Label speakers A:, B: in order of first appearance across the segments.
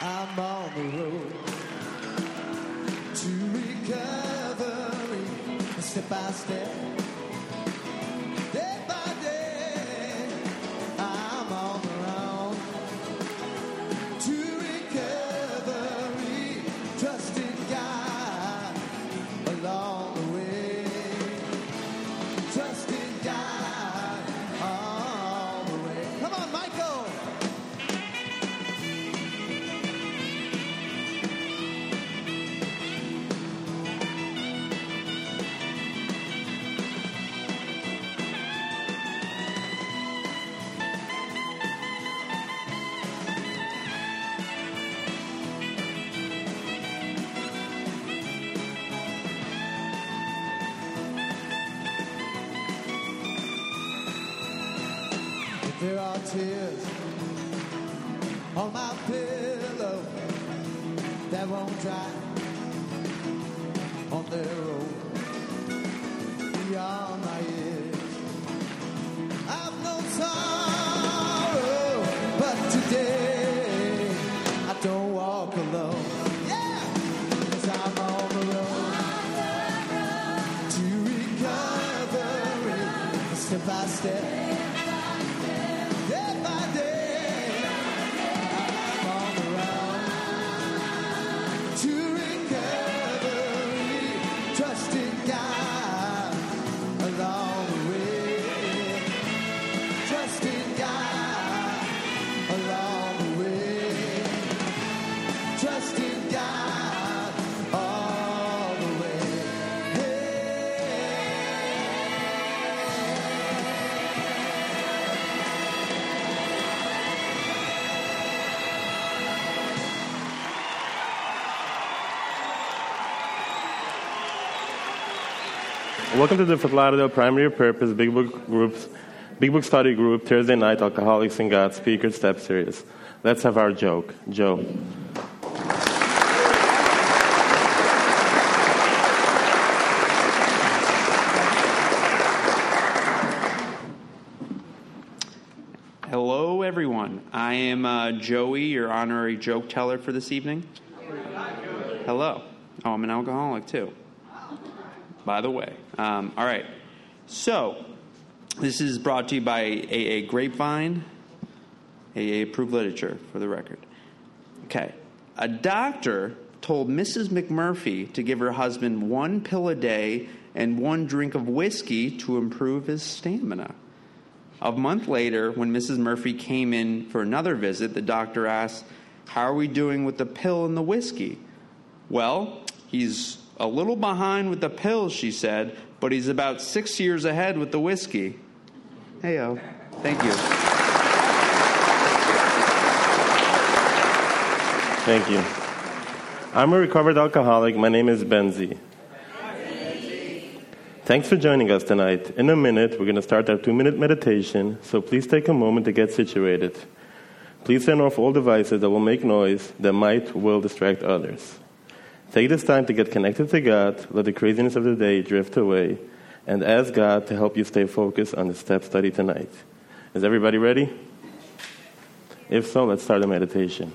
A: I'm on the road to recovery, step by step.
B: Welcome to the Fort Lauderdale Primary Purpose Big Book Groups, Big Book Study Group Thursday Night Alcoholics and God Speaker Step Series. Let's have our joke. Joe.
C: Hello, everyone. I am uh, Joey, your honorary joke teller for this evening. Hello. Oh, I'm an alcoholic too. By the way. Um, all right. So, this is brought to you by AA Grapevine, AA approved literature for the record. Okay. A doctor told Mrs. McMurphy to give her husband one pill a day and one drink of whiskey to improve his stamina. A month later, when Mrs. Murphy came in for another visit, the doctor asked, How are we doing with the pill and the whiskey? Well, he's a little behind with the pills, she said, but he's about six years ahead with the whiskey. Hey. Thank you.
B: Thank you. I'm a recovered alcoholic. My name is Benzi. Thanks for joining us tonight. In a minute, we're going to start our two minute meditation, so please take a moment to get situated. Please turn off all devices that will make noise that might will distract others. Take this time to get connected to God, let the craziness of the day drift away, and ask God to help you stay focused on the step study tonight. Is everybody ready? If so, let's start the meditation.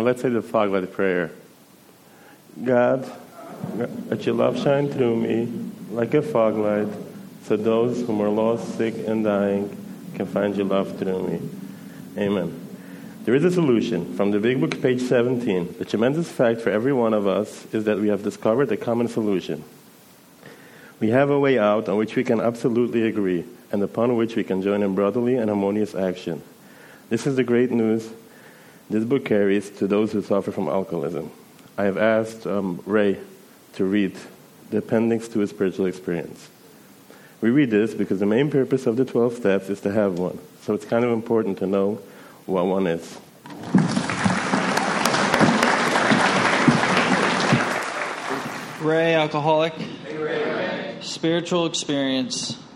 B: Now let's say the fog-light prayer. God, let your love shine through me like a fog light, so those who are lost, sick, and dying can find your love through me. Amen. There is a solution. From the Big Book, page 17, the tremendous fact for every one of us is that we have discovered a common solution. We have a way out on which we can absolutely agree, and upon which we can join in brotherly and harmonious action. This is the great news this book carries to those who suffer from alcoholism. I have asked um, Ray to read the appendix to his spiritual experience. We read this because the main purpose of the 12 steps is to have one. So it's kind of important to know what one is.
D: Ray, alcoholic. Hey, Ray, Ray. Spiritual experience.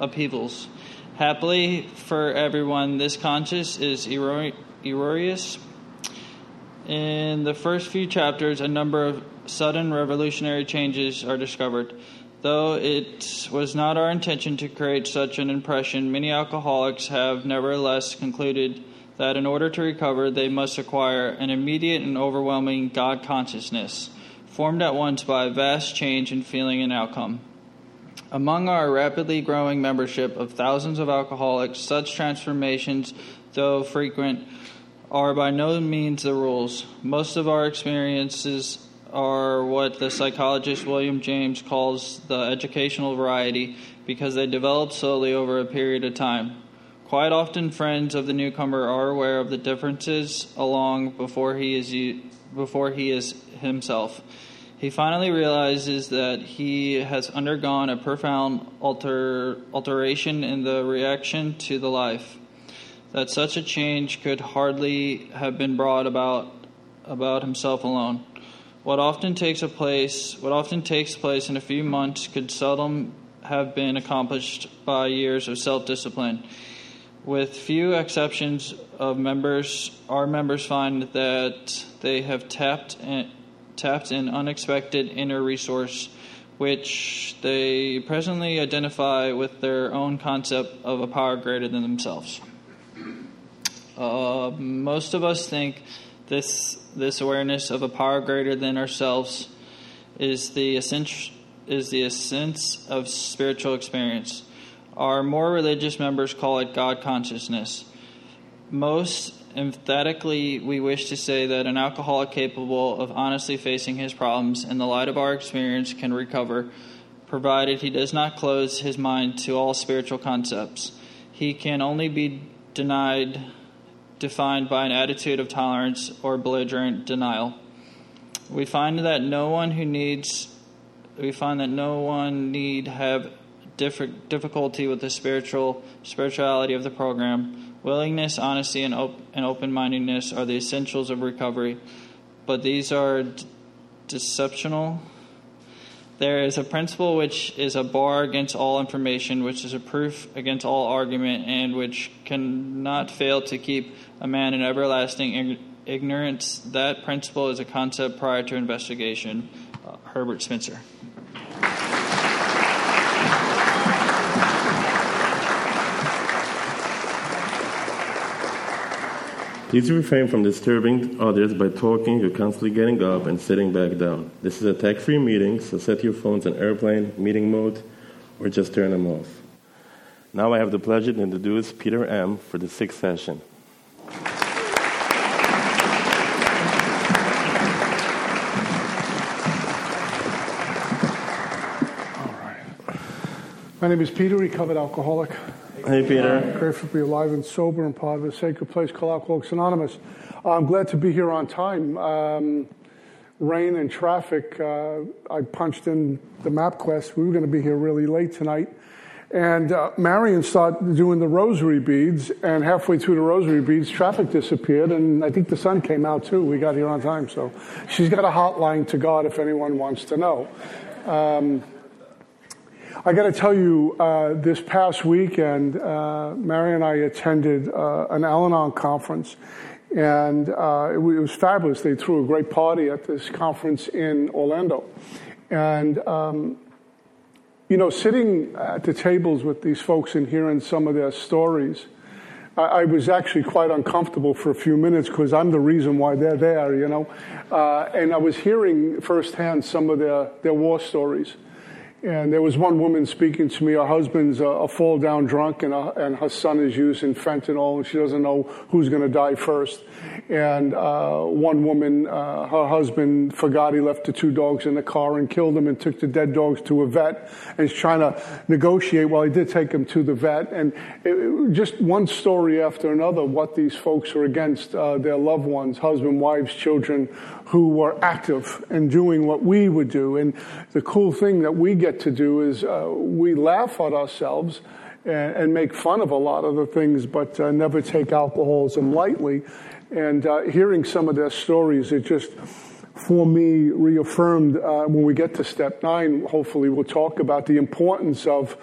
D: upheavals. Happily for everyone, this conscience is erroneous. In the first few chapters, a number of sudden revolutionary changes are discovered. Though it was not our intention to create such an impression, many alcoholics have nevertheless concluded that in order to recover, they must acquire an immediate and overwhelming God consciousness, formed at once by a vast change in feeling and outcome. Among our rapidly growing membership of thousands of alcoholics, such transformations, though frequent, are by no means the rules. Most of our experiences are what the psychologist William James calls the educational variety because they develop slowly over a period of time. Quite often, friends of the newcomer are aware of the differences along before he is before he is himself he finally realizes that he has undergone a profound alter, alteration in the reaction to the life, that such a change could hardly have been brought about about himself alone. What often takes a place, what often takes place in a few months, could seldom have been accomplished by years of self-discipline. With few exceptions of members, our members find that they have tapped tapped an unexpected inner resource which they presently identify with their own concept of a power greater than themselves. Uh, most of us think this this awareness of a power greater than ourselves is the essence is the essence of spiritual experience. Our more religious members call it God consciousness. Most emphatically, we wish to say that an alcoholic capable of honestly facing his problems in the light of our experience can recover, provided he does not close his mind to all spiritual concepts. He can only be denied, defined by an attitude of tolerance or belligerent denial. We find that no one who needs, we find that no one need have difficulty with the spiritual spirituality of the program Willingness, honesty, and, op- and open mindedness are the essentials of recovery, but these are d- deceptional. There is a principle which is a bar against all information, which is a proof against all argument, and which cannot fail to keep a man in everlasting ig- ignorance. That principle is a concept prior to investigation. Uh, Herbert Spencer.
B: Please refrain from disturbing others by talking or constantly getting up and sitting back down. This is a tech free meeting, so set your phones in airplane, meeting mode, or just turn them off. Now I have the pleasure to introduce Peter M. for the sixth session.
E: My name is Peter, recovered alcoholic.
B: Hey, Peter.
E: Grateful to be alive and sober and part of a sacred place called Alcoholics Anonymous. I'm glad to be here on time. Um, rain and traffic, uh, I punched in the MapQuest. We were going to be here really late tonight. And uh, Marion started doing the rosary beads, and halfway through the rosary beads, traffic disappeared, and I think the sun came out too. We got here on time, so she's got a hotline to God if anyone wants to know. Um, I got to tell you, uh, this past weekend, uh, Mary and I attended uh, an Al Anon conference, and uh, it, was fabulous. They threw a great party at this conference in Orlando. And, um, you know, sitting at the tables with these folks and hearing some of their stories, I, I was actually quite uncomfortable for a few minutes because I'm the reason why they're there, you know. Uh, and I was hearing firsthand some of their, their war stories. And there was one woman speaking to me. Her husband's a, a fall down drunk, and, a, and her son is using fentanyl, and she doesn't know who's going to die first. And uh, one woman, uh, her husband forgot he left the two dogs in the car and killed them and took the dead dogs to a vet and is trying to negotiate. Well, he did take them to the vet. And it, it, just one story after another, what these folks are against uh, their loved ones, husband, wives, children, who were active and doing what we would do. And the cool thing that we get to do is uh, we laugh at ourselves and, and, make fun of a lot of the things, but uh, never take alcoholism lightly. And uh, hearing some of their stories, it just, for me, reaffirmed uh, when we get to step nine, hopefully we'll talk about the importance of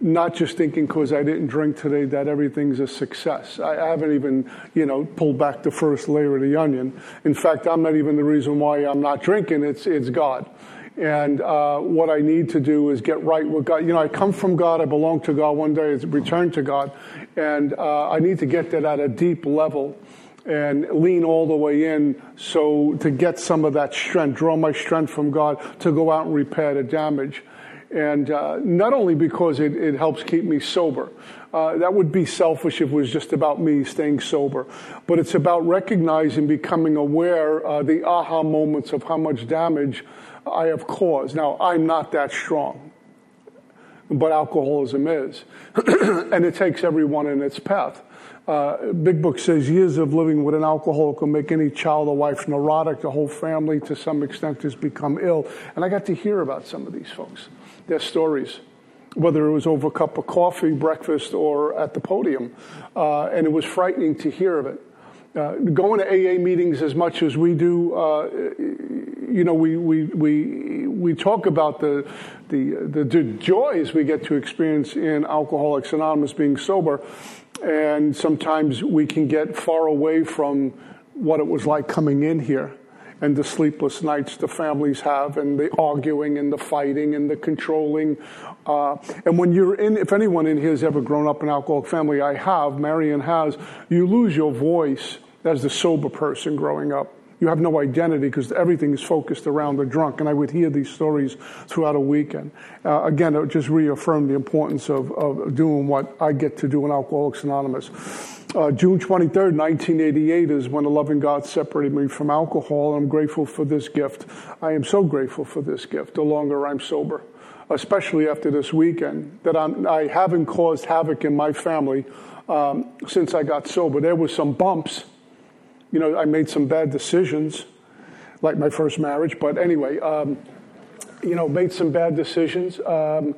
E: not just thinking because I didn't drink today that everything's a success. I haven't even, you know, pulled back the first layer of the onion. In fact, I'm not even the reason why I'm not drinking. It's, it's God. And uh, what I need to do is get right with God. You know, I come from God. I belong to God. One day, I return to God, and uh, I need to get that at a deep level and lean all the way in. So to get some of that strength, draw my strength from God to go out and repair the damage. And uh, not only because it, it, helps keep me sober, uh, that would be selfish if it was just about me staying sober, but it's about recognizing, becoming aware, uh, the aha moments of how much damage I have caused. Now, I'm not that strong, but alcoholism is, and it takes everyone in its path. Uh, Big Book says years of living with an alcoholic will make any child or wife neurotic. The whole family, to some extent, has become ill. And I got to hear about some of these folks their stories, whether it was over a cup of coffee, breakfast, or at the podium. Uh, and it was frightening to hear of it. Uh, going to AA meetings as much as we do, uh, you know, we, we, we, we talk about the, the, the, the joys we get to experience in Alcoholics Anonymous being sober, and sometimes we can get far away from what it was like coming in here and the sleepless nights the families have, and the arguing and the fighting and the controlling. Uh, and when you're in, if anyone in here has ever grown up in an alcoholic family, I have, Marion has, you lose your voice as the sober person growing up. You have no identity because everything is focused around the drunk. And I would hear these stories throughout a weekend. Uh, again, it just reaffirmed the importance of, of doing what I get to do in Alcoholics Anonymous. Uh, June 23rd, 1988 is when the loving God separated me from alcohol. I'm grateful for this gift. I am so grateful for this gift the longer I'm sober, especially after this weekend, that I'm, I haven't caused havoc in my family um, since I got sober. There were some bumps. You know, I made some bad decisions, like my first marriage, but anyway, um, you know, made some bad decisions. Um,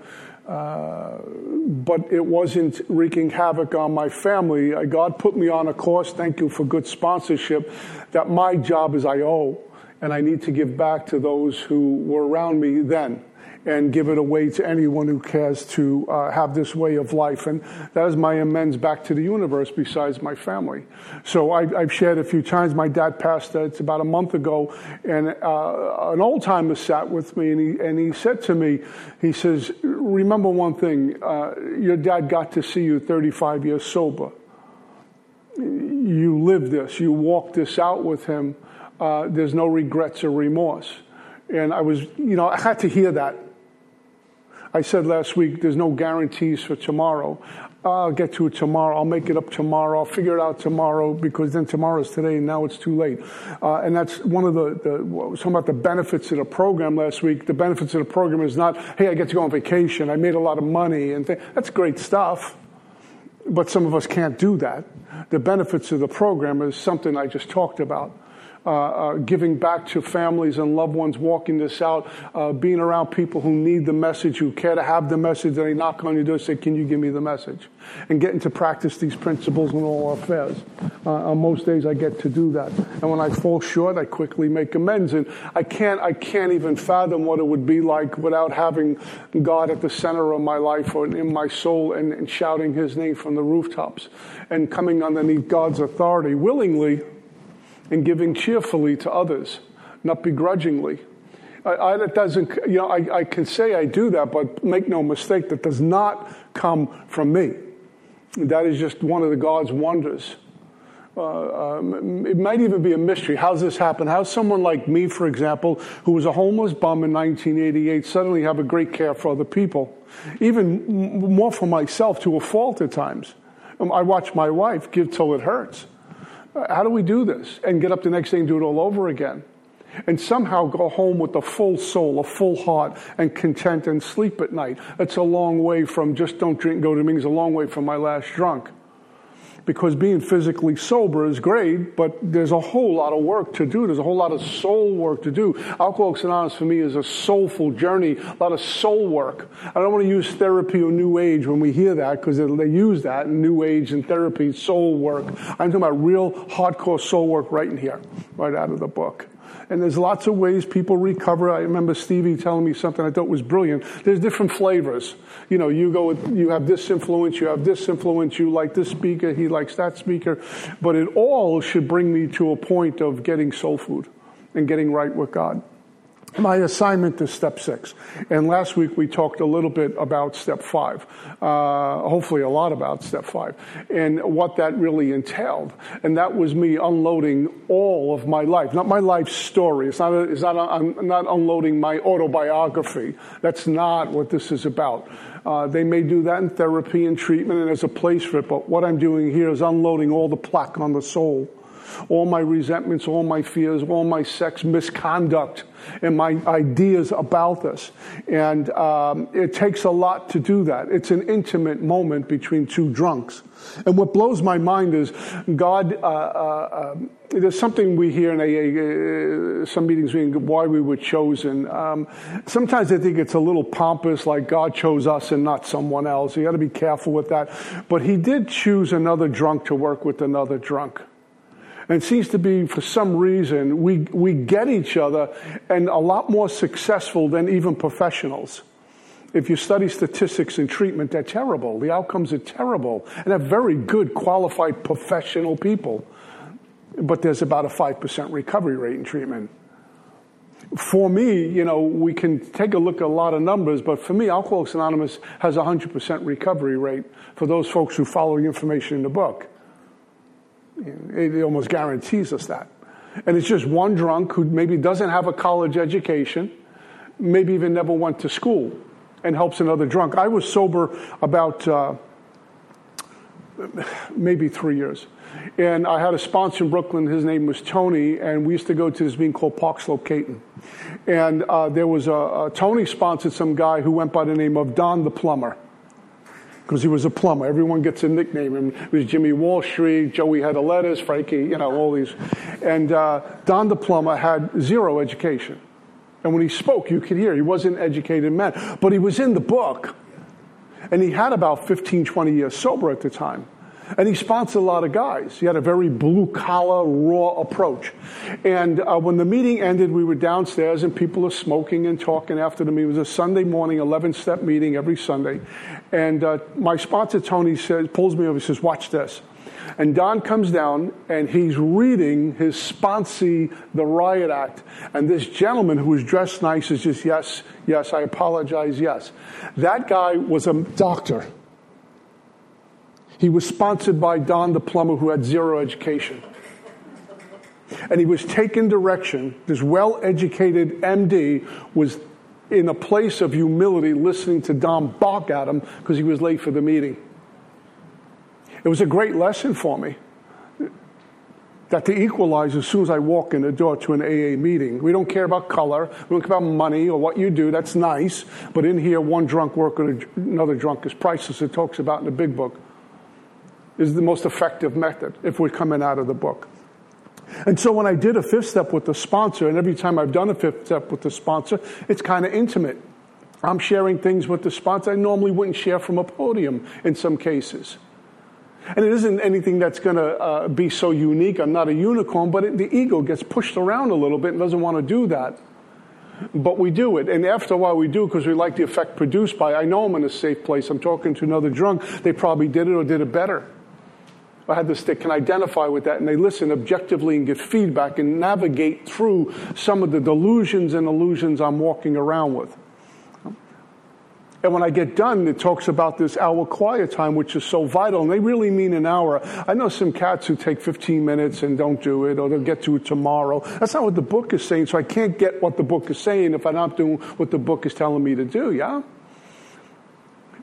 E: uh, but it wasn't wreaking havoc on my family. Uh, God put me on a course, thank you for good sponsorship, that my job is I owe, and I need to give back to those who were around me then and give it away to anyone who cares to uh, have this way of life. And that is my amends back to the universe besides my family. So I, have shared a few times. My dad passed, uh, it's about a month ago, and uh, an old timer sat with me and he, and he said to me, he says, remember one thing, uh, your dad got to see you 35 years sober. You lived this, you walked this out with him. Uh, there's no regrets or remorse. And I was, you know, I had to hear that I said last week, there's no guarantees for tomorrow. I'll get to it tomorrow. I'll make it up tomorrow. I'll figure it out tomorrow because then tomorrow's today and now it's too late. Uh, and that's one of the, the talking about the benefits of the program last week. The benefits of the program is not, hey, I get to go on vacation. I made a lot of money and th- that's great stuff. but some of us can't do that. The benefits of the program is something I just talked about. Uh, uh, giving back to families and loved ones, walking this out, uh, being around people who need the message, who care to have the message, and they knock on your door and say, Can you give me the message? And getting to practice these principles in all our affairs. Uh, on most days, I get to do that. And when I fall short, I quickly make amends. And I can't, I can't even fathom what it would be like without having God at the center of my life or in my soul and, and shouting His name from the rooftops and coming underneath God's authority willingly and giving cheerfully to others, not begrudgingly. I, I, that doesn't, you know, I, I can say I do that, but make no mistake, that does not come from me. That is just one of the God's wonders. Uh, um, it might even be a mystery. How's this happen? How's someone like me, for example, who was a homeless bum in 1988, suddenly have a great care for other people? Even more for myself to a fault at times. Um, I watch my wife give till it hurts. How do we do this? And get up the next day and do it all over again. And somehow go home with a full soul, a full heart, and content and sleep at night. That's a long way from just don't drink, go to meetings, a long way from my last drunk because being physically sober is great, but there's a whole lot of work to do. There's a whole lot of soul work to do. Alcoholics Anonymous for me is a soulful journey, a lot of soul work. I don't want to use therapy or New Age when we hear that because they use that in New Age and therapy, soul work. I'm talking about real hardcore soul work right in here, right out of the book. And there's lots of ways people recover. I remember Stevie telling me something I thought was brilliant. There's different flavors. You know, you go with, you have this influence, you have this influence, you like this speaker, he likes that speaker. But it all should bring me to a point of getting soul food and getting right with God my assignment is step six. And last week we talked a little bit about step five, uh, hopefully a lot about step five, and what that really entailed. And that was me unloading all of my life, not my life story. It's not, a, it's not, a, I'm not unloading my autobiography. That's not what this is about. Uh, they may do that in therapy and treatment, and there's a place for it, but what I'm doing here is unloading all the plaque on the soul all my resentments, all my fears, all my sex misconduct, and my ideas about this. And um, it takes a lot to do that. It's an intimate moment between two drunks. And what blows my mind is God, uh, uh, um, there's something we hear in AA, uh, some meetings, why we were chosen. Um, sometimes I think it's a little pompous, like God chose us and not someone else. You got to be careful with that. But He did choose another drunk to work with another drunk. And it seems to be, for some reason, we, we get each other and a lot more successful than even professionals. If you study statistics in treatment, they're terrible. The outcomes are terrible. And they're very good, qualified professional people. But there's about a 5% recovery rate in treatment. For me, you know, we can take a look at a lot of numbers, but for me, Alcoholics Anonymous has a 100% recovery rate for those folks who follow the information in the book. It almost guarantees us that. And it's just one drunk who maybe doesn't have a college education, maybe even never went to school, and helps another drunk. I was sober about uh, maybe three years. And I had a sponsor in Brooklyn. His name was Tony, and we used to go to this being called Park Slope Caton. And uh, there was a, a Tony sponsored some guy who went by the name of Don the Plumber because he was a plumber. Everyone gets a nickname. And it was Jimmy Wall Street, Joey had a lettuce, Frankie, you know, all these. And uh, Don the plumber had zero education. And when he spoke, you could hear he wasn't an educated man. But he was in the book. And he had about 15, 20 years sober at the time. And he sponsored a lot of guys. He had a very blue collar, raw approach. And uh, when the meeting ended, we were downstairs and people are smoking and talking after the meeting. It was a Sunday morning, 11 step meeting every Sunday. And uh, my sponsor, Tony, says, pulls me over and says, Watch this. And Don comes down and he's reading his sponsee, the riot act. And this gentleman who was dressed nice is just, yes, yes, I apologize, yes. That guy was a doctor. He was sponsored by Don the plumber who had zero education. And he was taking direction. This well educated MD was in a place of humility listening to Don bark at him because he was late for the meeting. It was a great lesson for me that to equalize as soon as I walk in the door to an AA meeting. We don't care about color, we don't care about money or what you do, that's nice. But in here, one drunk worker, another drunk is priceless, it talks about in the big book. is the most effective method if we're coming out of the book. And so when I did a fifth step with the sponsor, and every time I've done a fifth step with the sponsor, it's kind of intimate. I'm sharing things with the sponsor I normally wouldn't share from a podium in some cases. And it isn't anything that's going to uh, be so unique. I'm not a unicorn, but it, the ego gets pushed around a little bit and doesn't want to do that. But we do it. And after a while, we do because we like the effect produced by I know I'm in a safe place. I'm talking to another drunk. They probably did it or did it better. I had this, they can identify with that and they listen objectively and get feedback and navigate through some of the delusions and illusions I'm walking around with. And when I get done, it talks about this hour quiet time, which is so vital. And they really mean an hour. I know some cats who take 15 minutes and don't do it, or they'll get to it tomorrow. That's not what the book is saying. So I can't get what the book is saying if I'm not doing what the book is telling me to do, yeah?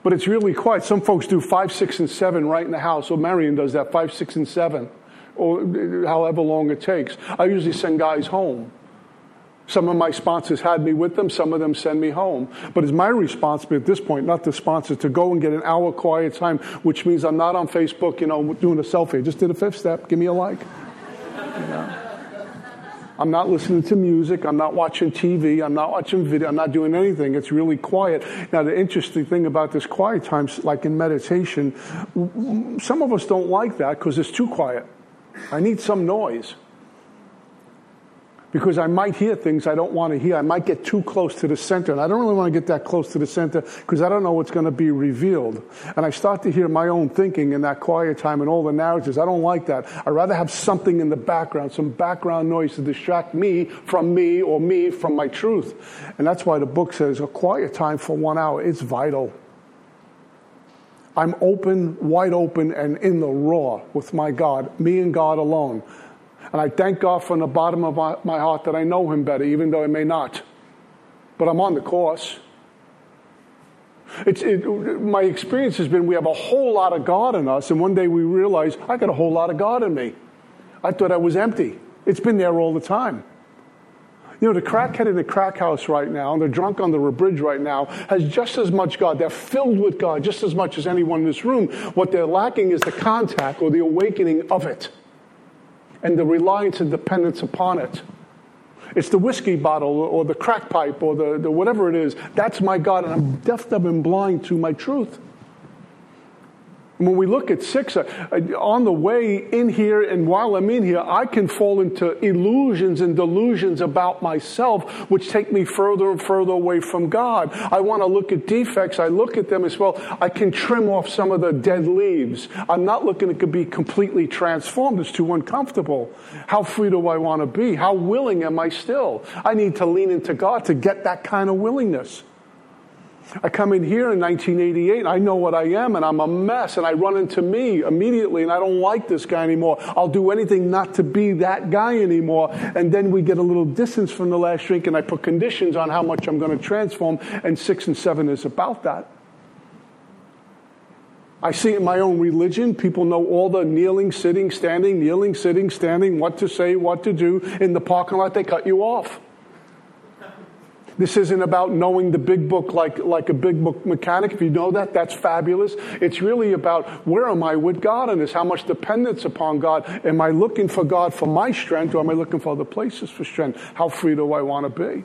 E: But it's really quiet. Some folks do five, six, and seven right in the house. Or Marion does that, five, six, and seven, or however long it takes. I usually send guys home. Some of my sponsors had me with them, some of them send me home. But it's my responsibility at this point, not the sponsor, to go and get an hour quiet time, which means I'm not on Facebook, you know, doing a selfie. I just did a fifth step, give me a like. You know? I'm not listening to music. I'm not watching TV. I'm not watching video. I'm not doing anything. It's really quiet. Now, the interesting thing about this quiet time, like in meditation, some of us don't like that because it's too quiet. I need some noise because I might hear things I don't want to hear. I might get too close to the center, and I don't really want to get that close to the center because I don't know what's going to be revealed. And I start to hear my own thinking in that quiet time and all the narratives. I don't like that. I'd rather have something in the background, some background noise to distract me from me or me from my truth. And that's why the book says a quiet time for one hour. It's vital. I'm open, wide open, and in the raw with my God, me and God alone. And I thank God from the bottom of my, heart that I know Him better, even though I may not. But I'm on the course. It, my experience has been we have a whole lot of God in us, and one day we realize I got a whole lot of God in me. I thought I was empty. It's been there all the time. You know, the crackhead in the crack house right now, and the drunk on the bridge right now, has just as much God. They're filled with God just as much as anyone in this room. What they're lacking is the contact or the awakening of it and the reliance and dependence upon it. It's the whiskey bottle or the crack pipe or the, the whatever it is. That's my God, and I'm deaf, dumb, and blind to my truth. When we look at six, uh, on the way in here and while I'm in here, I can fall into illusions and delusions about myself, which take me further and further away from God. I want to look at defects. I look at them as well. I can trim off some of the dead leaves. I'm not looking to be completely transformed. It's too uncomfortable. How free do I want to be? How willing am I still? I need to lean into God to get that kind of willingness. I come in here in 1988, I know what I am, and I'm a mess, and I run into me immediately, and I don't like this guy anymore. I'll do anything not to be that guy anymore. And then we get a little distance from the last drink, and I put conditions on how much I'm going to transform, and six and seven is about that. I see in my own religion. People know all the kneeling, sitting, standing, kneeling, sitting, standing, what to say, what to do. In the parking lot, they cut you off. This isn't about knowing the big book like, like a big book mechanic. If you know that, that's fabulous. It's really about where am I with God in this? How much dependence upon God? Am I looking for God for my strength or am I looking for other places for strength? How free do I want to be?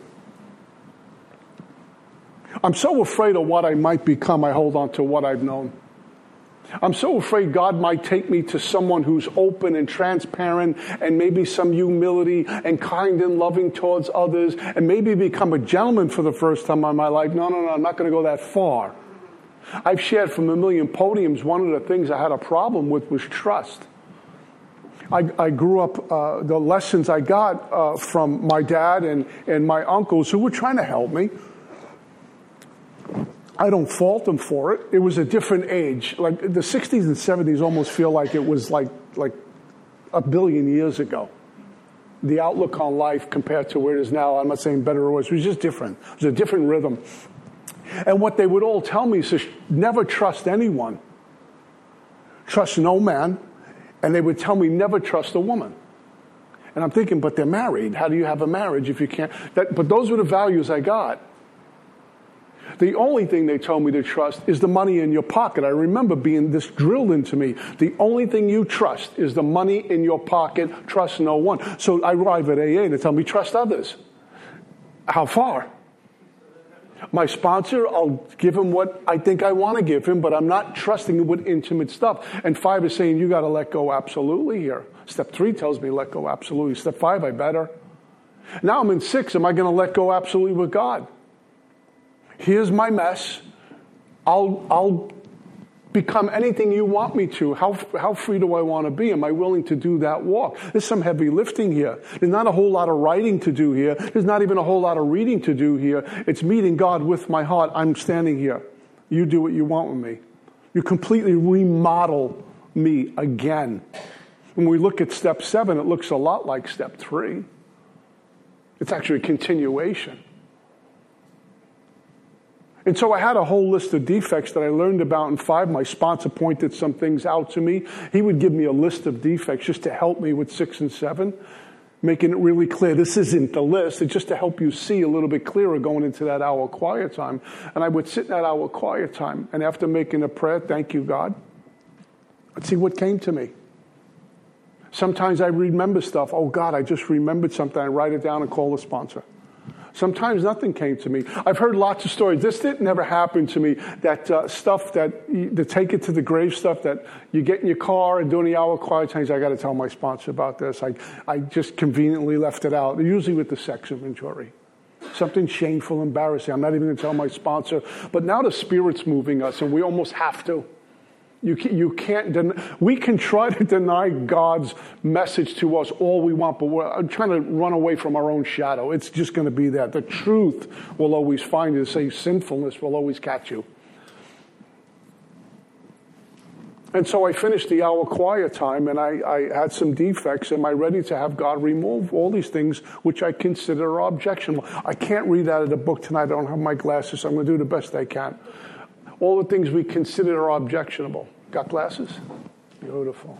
E: I'm so afraid of what I might become, I hold on to what I've known. I'm so afraid God might take me to someone who's open and transparent and maybe some humility and kind and loving towards others and maybe become a gentleman for the first time in my life. No, no, no, I'm not going to go that far. I've shared from a million podiums, one of the things I had a problem with was trust. I, I grew up, uh, the lessons I got uh, from my dad and, and my uncles who were trying to help me I don't fault them for it. It was a different age. Like the 60s and 70s almost feel like it was like, like a billion years ago. The outlook on life compared to where it is now, I'm not saying better or worse, it was just different. It was a different rhythm. And what they would all tell me is never trust anyone. Trust no man. And they would tell me never trust a woman. And I'm thinking, but they're married. How do you have a marriage if you can't? That, but those were the values I got. The only thing they told me to trust is the money in your pocket. I remember being this drilled into me. The only thing you trust is the money in your pocket. Trust no one. So I arrive at AA and they tell me trust others. How far? My sponsor, I'll give him what I think I want to give him, but I'm not trusting him with intimate stuff. And five is saying you got to let go absolutely here. Step three tells me let go absolutely. Step five, I better. Now I'm in six. Am I going to let go absolutely with God? Here's my mess. I'll, I'll become anything you want me to. How, how free do I want to be? Am I willing to do that walk? There's some heavy lifting here. There's not a whole lot of writing to do here. There's not even a whole lot of reading to do here. It's meeting God with my heart. I'm standing here. You do what you want with me. You completely remodel me again. When we look at step seven, it looks a lot like step three. It's actually a continuation. And so I had a whole list of defects that I learned about in five. My sponsor pointed some things out to me. He would give me a list of defects just to help me with six and seven, making it really clear. This isn't the list. It's just to help you see a little bit clearer going into that hour quiet time. And I would sit in that hour quiet time, and after making a prayer, thank you, God, I'd see what came to me. Sometimes I remember stuff. Oh, God, I just remembered something. I write it down and call the sponsor. Sometimes nothing came to me. I've heard lots of stories. This didn't never happen to me. That uh, stuff that you, to take it to the grave stuff that you get in your car and during the hour quiet times. I got to tell my sponsor about this. I I just conveniently left it out. Usually with the sex inventory, something shameful, embarrassing. I'm not even going to tell my sponsor. But now the spirit's moving us, and we almost have to. You, you can't, den- we can try to deny God's message to us all we want, but we're uh, trying to run away from our own shadow. It's just going to be that. The truth will always find you. Say sinfulness will always catch you. And so I finished the hour quiet time and I, I, had some defects. Am I ready to have God remove all these things which I consider objectionable? I can't read out of the book tonight. I don't have my glasses, so I'm going to do the best I can all the things we consider are objectionable. Got glasses? Beautiful.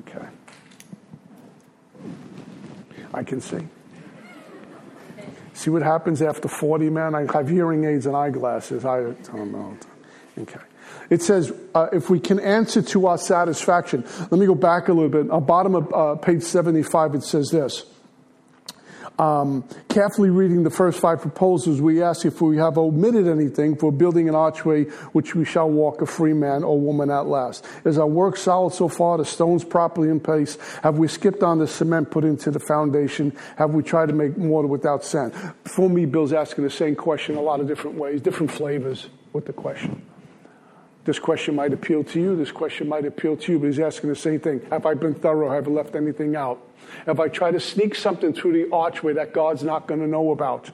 E: Okay. I can see. See what happens after 40, man? I have hearing aids and eyeglasses. I don't know. Okay. It says, uh, if we can answer to our satisfaction. Let me go back a little bit. On bottom of uh, page 75, it says this um, carefully reading the first five proposals, we ask if we have omitted anything for building an archway which we shall walk a free man or woman at last. Is our work solid so far? The stones properly in place? Have we skipped on the cement put into the foundation? Have we tried to make mortar without sand? For me, Bill's asking the same question a lot of different ways, different flavors with the question. This question might appeal to you. This question might appeal to you, but he's asking the same thing. Have I been thorough? Have I left anything out? Have I tried to sneak something through the archway that God's not going to know about?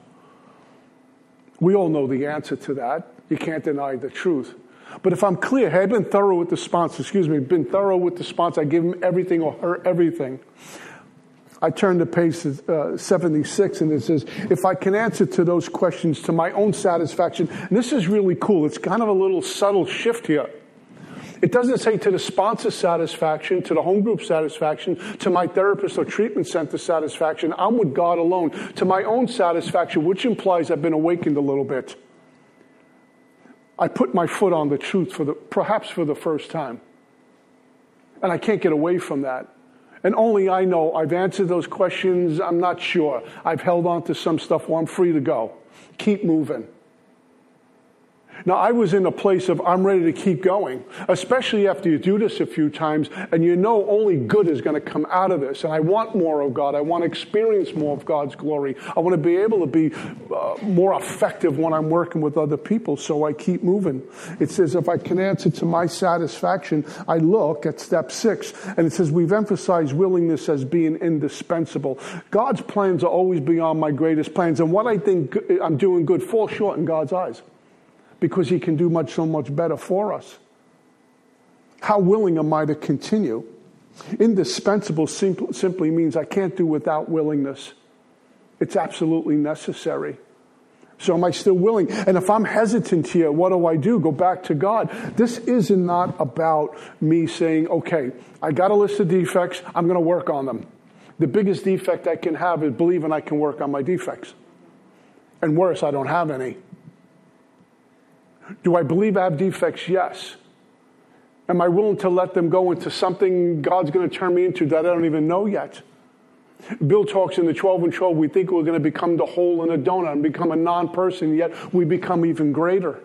E: We all know the answer to that. You can't deny the truth. But if I'm clear, hey, I've been thorough with the sponsor, excuse me, been thorough with the sponsor, I give him everything or her everything. I turn to page uh, 76 and it says, if I can answer to those questions to my own satisfaction, and this is really cool. It's kind of a little subtle shift here. It doesn't say to the sponsor's satisfaction, to the home group satisfaction, to my therapist or treatment center satisfaction. I'm with God alone. To my own satisfaction, which implies I've been awakened a little bit. I put my foot on the truth for the, perhaps for the first time. And I can't get away from that. And only I know I've answered those questions. I'm not sure. I've held on to some stuff. Well, I'm free to go. Keep moving. Now, I was in a place of I'm ready to keep going, especially after you do this a few times and you know only good is going to come out of this. And I want more of God. I want to experience more of God's glory. I want to be able to be uh, more effective when I'm working with other people, so I keep moving. It says, if I can answer to my satisfaction, I look at step six, and it says, we've emphasized willingness as being indispensable. God's plans are always beyond my greatest plans, and what I think I'm doing good falls short in God's eyes because He can do much, so much better for us. How willing am I to continue? Indispensable simply means I can't do without willingness. It's absolutely necessary. So am I still willing? And if I'm hesitant here, what do I do? Go back to God. This is not about me saying, okay, I got a list of defects, I'm going to work on them. The biggest defect I can have is believing I can work on my defects. And worse, I don't have any. Do I believe I have defects? Yes. Am I willing to let them go into something God's going to turn me into that I don't even know yet? Bill talks in the 12 and 12, we think we're going to become the hole in a donut and become a non person, yet we become even greater.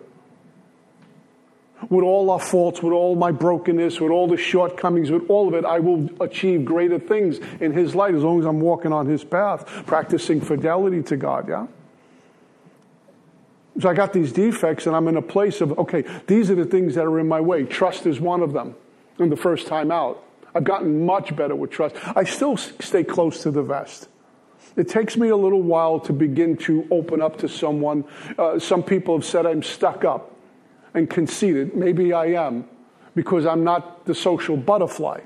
E: With all our faults, with all my brokenness, with all the shortcomings, with all of it, I will achieve greater things in His light as long as I'm walking on His path, practicing fidelity to God, yeah? So I got these defects, and I'm in a place of, okay, these are the things that are in my way. Trust is one of them. And the first time out, I've gotten much better with trust. I still stay close to the vest. It takes me a little while to begin to open up to someone. Uh, some people have said I'm stuck up and conceited. Maybe I am because I'm not the social butterfly.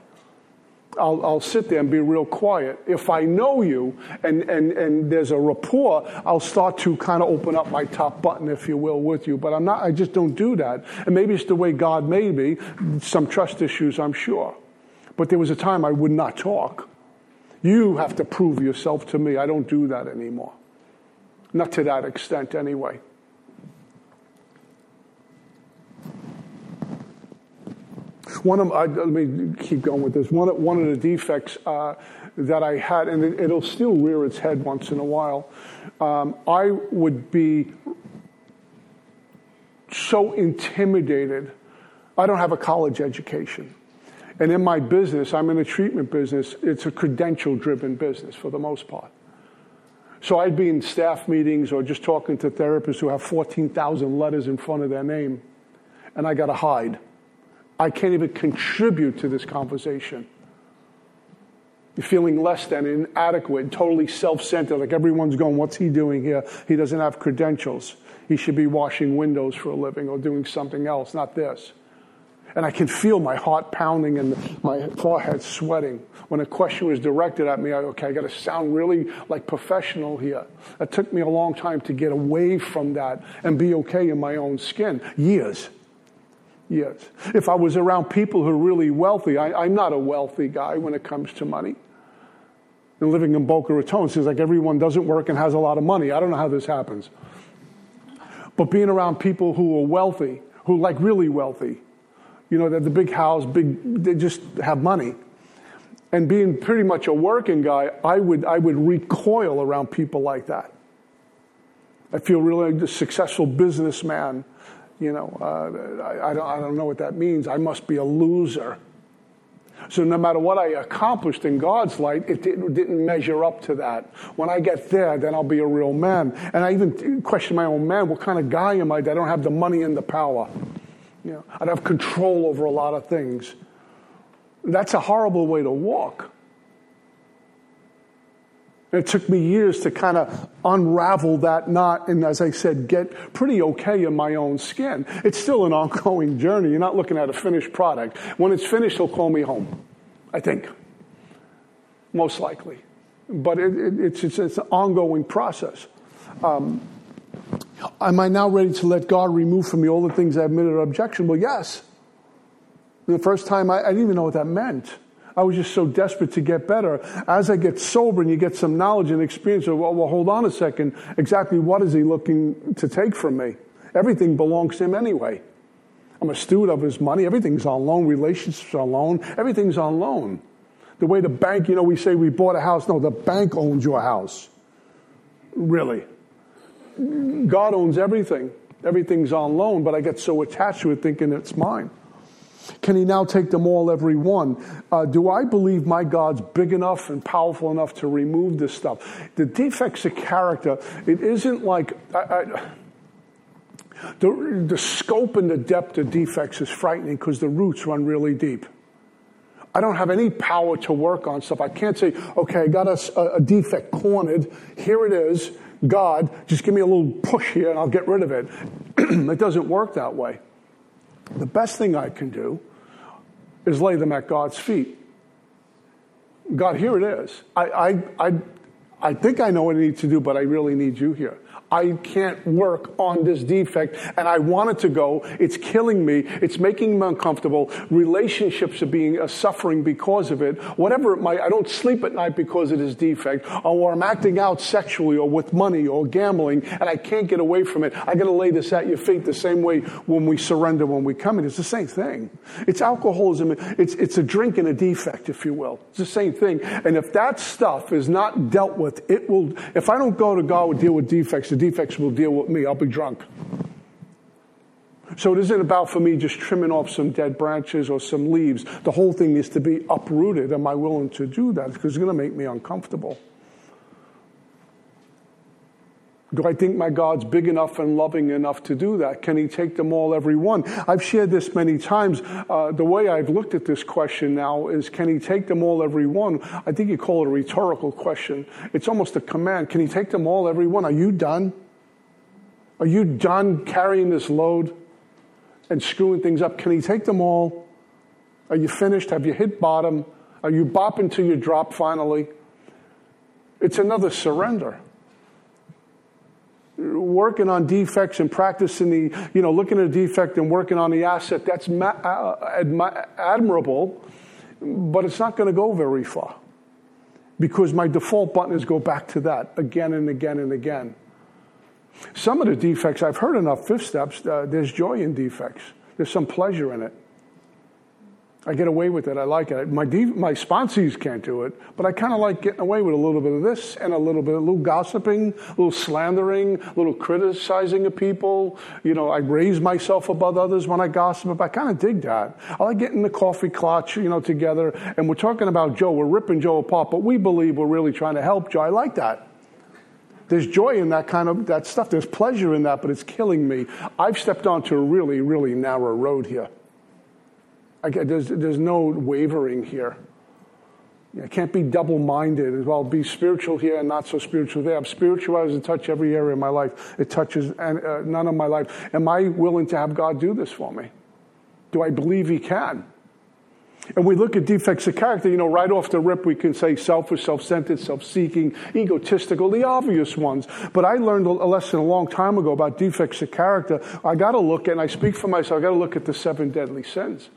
E: I'll, I'll, sit there and be real quiet. If I know you and, and, and there's a rapport, I'll start to kind of open up my top button, if you will, with you. But I'm not, I just don't do that. And maybe it's the way God made me. Some trust issues, I'm sure. But there was a time I would not talk. You have to prove yourself to me. I don't do that anymore. Not to that extent, anyway. One of I, let me keep going with this. One, one of the defects uh, that I had, and it, will still rear its head once in a while. Um, I would be so intimidated. I don't have a college education. And in my business, I'm in a treatment business, it's a credential driven business for the most part. So I'd be in staff meetings or just talking to therapists who have 14,000 letters in front of their name, and I got to hide. I can't even contribute to this conversation. You're feeling less than, inadequate, totally self centered, like everyone's going, What's he doing here? He doesn't have credentials. He should be washing windows for a living or doing something else, not this. And I can feel my heart pounding and my forehead sweating. When a question was directed at me, I, okay, I got to sound really like professional here. It took me a long time to get away from that and be okay in my own skin. Years. Years. If I was around people who are really wealthy, I, am not a wealthy guy when it comes to money. And living in Boca Raton seems like everyone doesn't work and has a lot of money. I don't know how this happens. But being around people who are wealthy, who like really wealthy, you know, they the big house, big, they just have money. And being pretty much a working guy, I would, I would recoil around people like that. I feel really like a successful businessman. You know, uh, I, I, don't, I don't know what that means. I must be a loser. So no matter what I accomplished in God's light, it didn't, didn't, measure up to that. When I get there, then I'll be a real man. And I even question my own man, what kind of guy am I that I don't have the money and the power? You know, I'd have control over a lot of things. That's a horrible way to walk. It took me years to kind of unravel that knot and, as I said, get pretty okay in my own skin. It's still an ongoing journey. You're not looking at a finished product. When it's finished, they'll call me home, I think. Most likely. But it, it, it's, it's, it's, an ongoing process. Um, Am I now ready to let God remove from me all the things I admitted are objectionable? Yes. The first time, I, I didn't even know what that meant. I was just so desperate to get better. As I get sober and you get some knowledge and experience of, well, well, hold on a second. Exactly what is he looking to take from me? Everything belongs to him anyway. I'm a steward of his money. Everything's on loan. Relationships are on loan. Everything's on loan. The way the bank, you know, we say we bought a house. No, the bank owns your house. Really. God owns everything. Everything's on loan, but I get so attached to it thinking it's mine. Can he now take them all, every one? Uh, do I believe my God's big enough and powerful enough to remove this stuff? The defects of character, it isn't like. I, I, the, the scope and the depth of defects is frightening because the roots run really deep. I don't have any power to work on stuff. I can't say, okay, I got a, a defect cornered. Here it is. God, just give me a little push here and I'll get rid of it. it doesn't work that way. The best thing I can do is lay them at God's feet. God, here it is. I, I, I, I think I know what I need to do, but I really need you here. I can't work on this defect and I want it to go. It's killing me. It's making me uncomfortable. Relationships are being uh, suffering because of it. Whatever it might, I don't sleep at night because of this defect or I'm acting out sexually or with money or gambling and I can't get away from it. I got to lay this at your feet the same way when we surrender, when we come in. It's the same thing. It's alcoholism. It's, it's a drink and a defect, if you will. It's the same thing. And if that stuff is not dealt with, it will, if I don't go to God to deal with defects, the defects will deal with me. I'll be drunk. So it isn't about for me just trimming off some dead branches or some leaves. The whole thing needs to be uprooted. Am I willing to do that? Because it's going to make me uncomfortable. Do I think my God's big enough and loving enough to do that? Can He take them all, every one? I've shared this many times. Uh, the way I've looked at this question now is can He take them all, every one? I think you call it a rhetorical question. It's almost a command. Can He take them all, every one? Are you done? Are you done carrying this load and screwing things up? Can He take them all? Are you finished? Have you hit bottom? Are you bopping till you drop finally? It's another surrender working on defects and practicing the, you know, looking at a defect and working on the asset, that's ma- uh, admirable, but it's not going to go very far. Because my default button is go back to that again and again and again. Some of the defects, I've heard enough fifth steps, uh, there's joy in defects. There's some pleasure in it. I get away with it. I like it. My, my sponsees can't do it, but I kind of like getting away with a little bit of this and a little bit, of a little gossiping, a little slandering, a little criticizing of people. You know, I raise myself above others when I gossip. I kind of dig that. I like getting the coffee clutch, you know, together. And we're talking about Joe. We're ripping Joe apart, but we believe we're really trying to help Joe. I like that. There's joy in that kind of that stuff. There's pleasure in that, but it's killing me. I've stepped onto a really, really narrow road here. There's, there's no wavering here. I can't be double minded as well. Be spiritual here and not so spiritual there. I'm spiritualized and touch every area of my life. It touches uh, none of my life. Am I willing to have God do this for me? Do I believe He can? And we look at defects of character, you know, right off the rip, we can say selfish, self centered, self seeking, egotistical, the obvious ones. But I learned a lesson a long time ago about defects of character. I got to look at, and I speak for myself, I got to look at the seven deadly sins.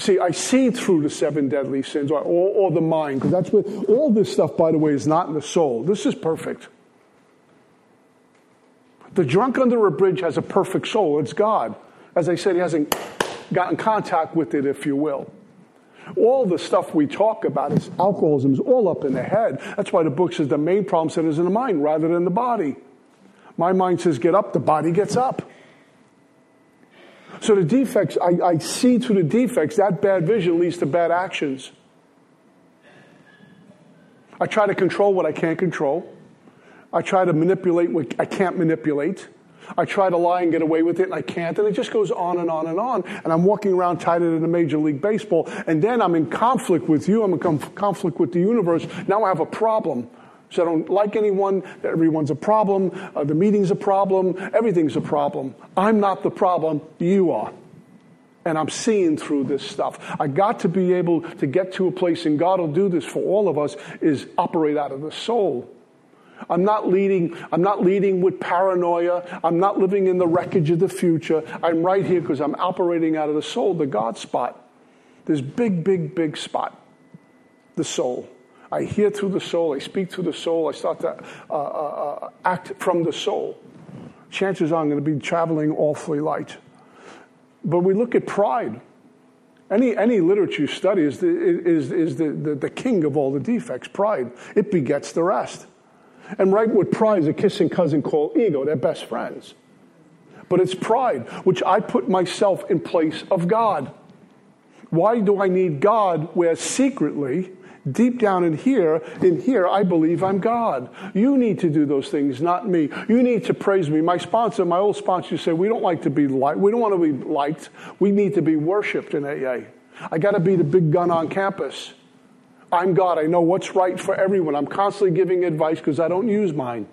E: See, I see through the seven deadly sins or, or, or the mind, because that's where all this stuff, by the way, is not in the soul. This is perfect. The drunk under a bridge has a perfect soul. It's God. As I said, he hasn't gotten contact with it, if you will. All the stuff we talk about is alcoholism, is all up in the head. That's why the book says the main problem center is in the mind rather than the body. My mind says get up, the body gets up. So the defects, I, I see through the defects, that bad vision leads to bad actions. I try to control what I can't control. I try to manipulate what I can't manipulate. I try to lie and get away with it, and I can't. And it just goes on and on and on. And I'm walking around tighter than a Major League Baseball. And then I'm in conflict with you. I'm in conflict with the universe. Now I have a problem. So I don't like anyone. Everyone's a problem. Uh, the meeting's a problem. Everything's a problem. I'm not the problem. You are. And I'm seeing through this stuff. I got to be able to get to a place, and God will do this for all of us, is operate out of the soul. I'm not leading, I'm not leading with paranoia. I'm not living in the wreckage of the future. I'm right here because I'm operating out of the soul, the God spot. This big, big, big spot. The soul. I hear through the soul, I speak through the soul, I start to uh, uh, uh, act from the soul. Chances are I'm going to be traveling awfully light. But we look at pride. Any, any literature study is, the, is, is the, the, the king of all the defects, pride. It begets the rest. And right with pride is a kissing cousin called ego. They're best friends. But it's pride, which I put myself in place of God. Why do I need God where secretly Deep down in here, in here, I believe I'm God. You need to do those things, not me. You need to praise me. My sponsor, my old sponsor, said we don't like to be liked. We don't want to be liked. We need to be worshipped in AA. I got to be the big gun on campus. I'm God. I know what's right for everyone. I'm constantly giving advice because I don't use mine.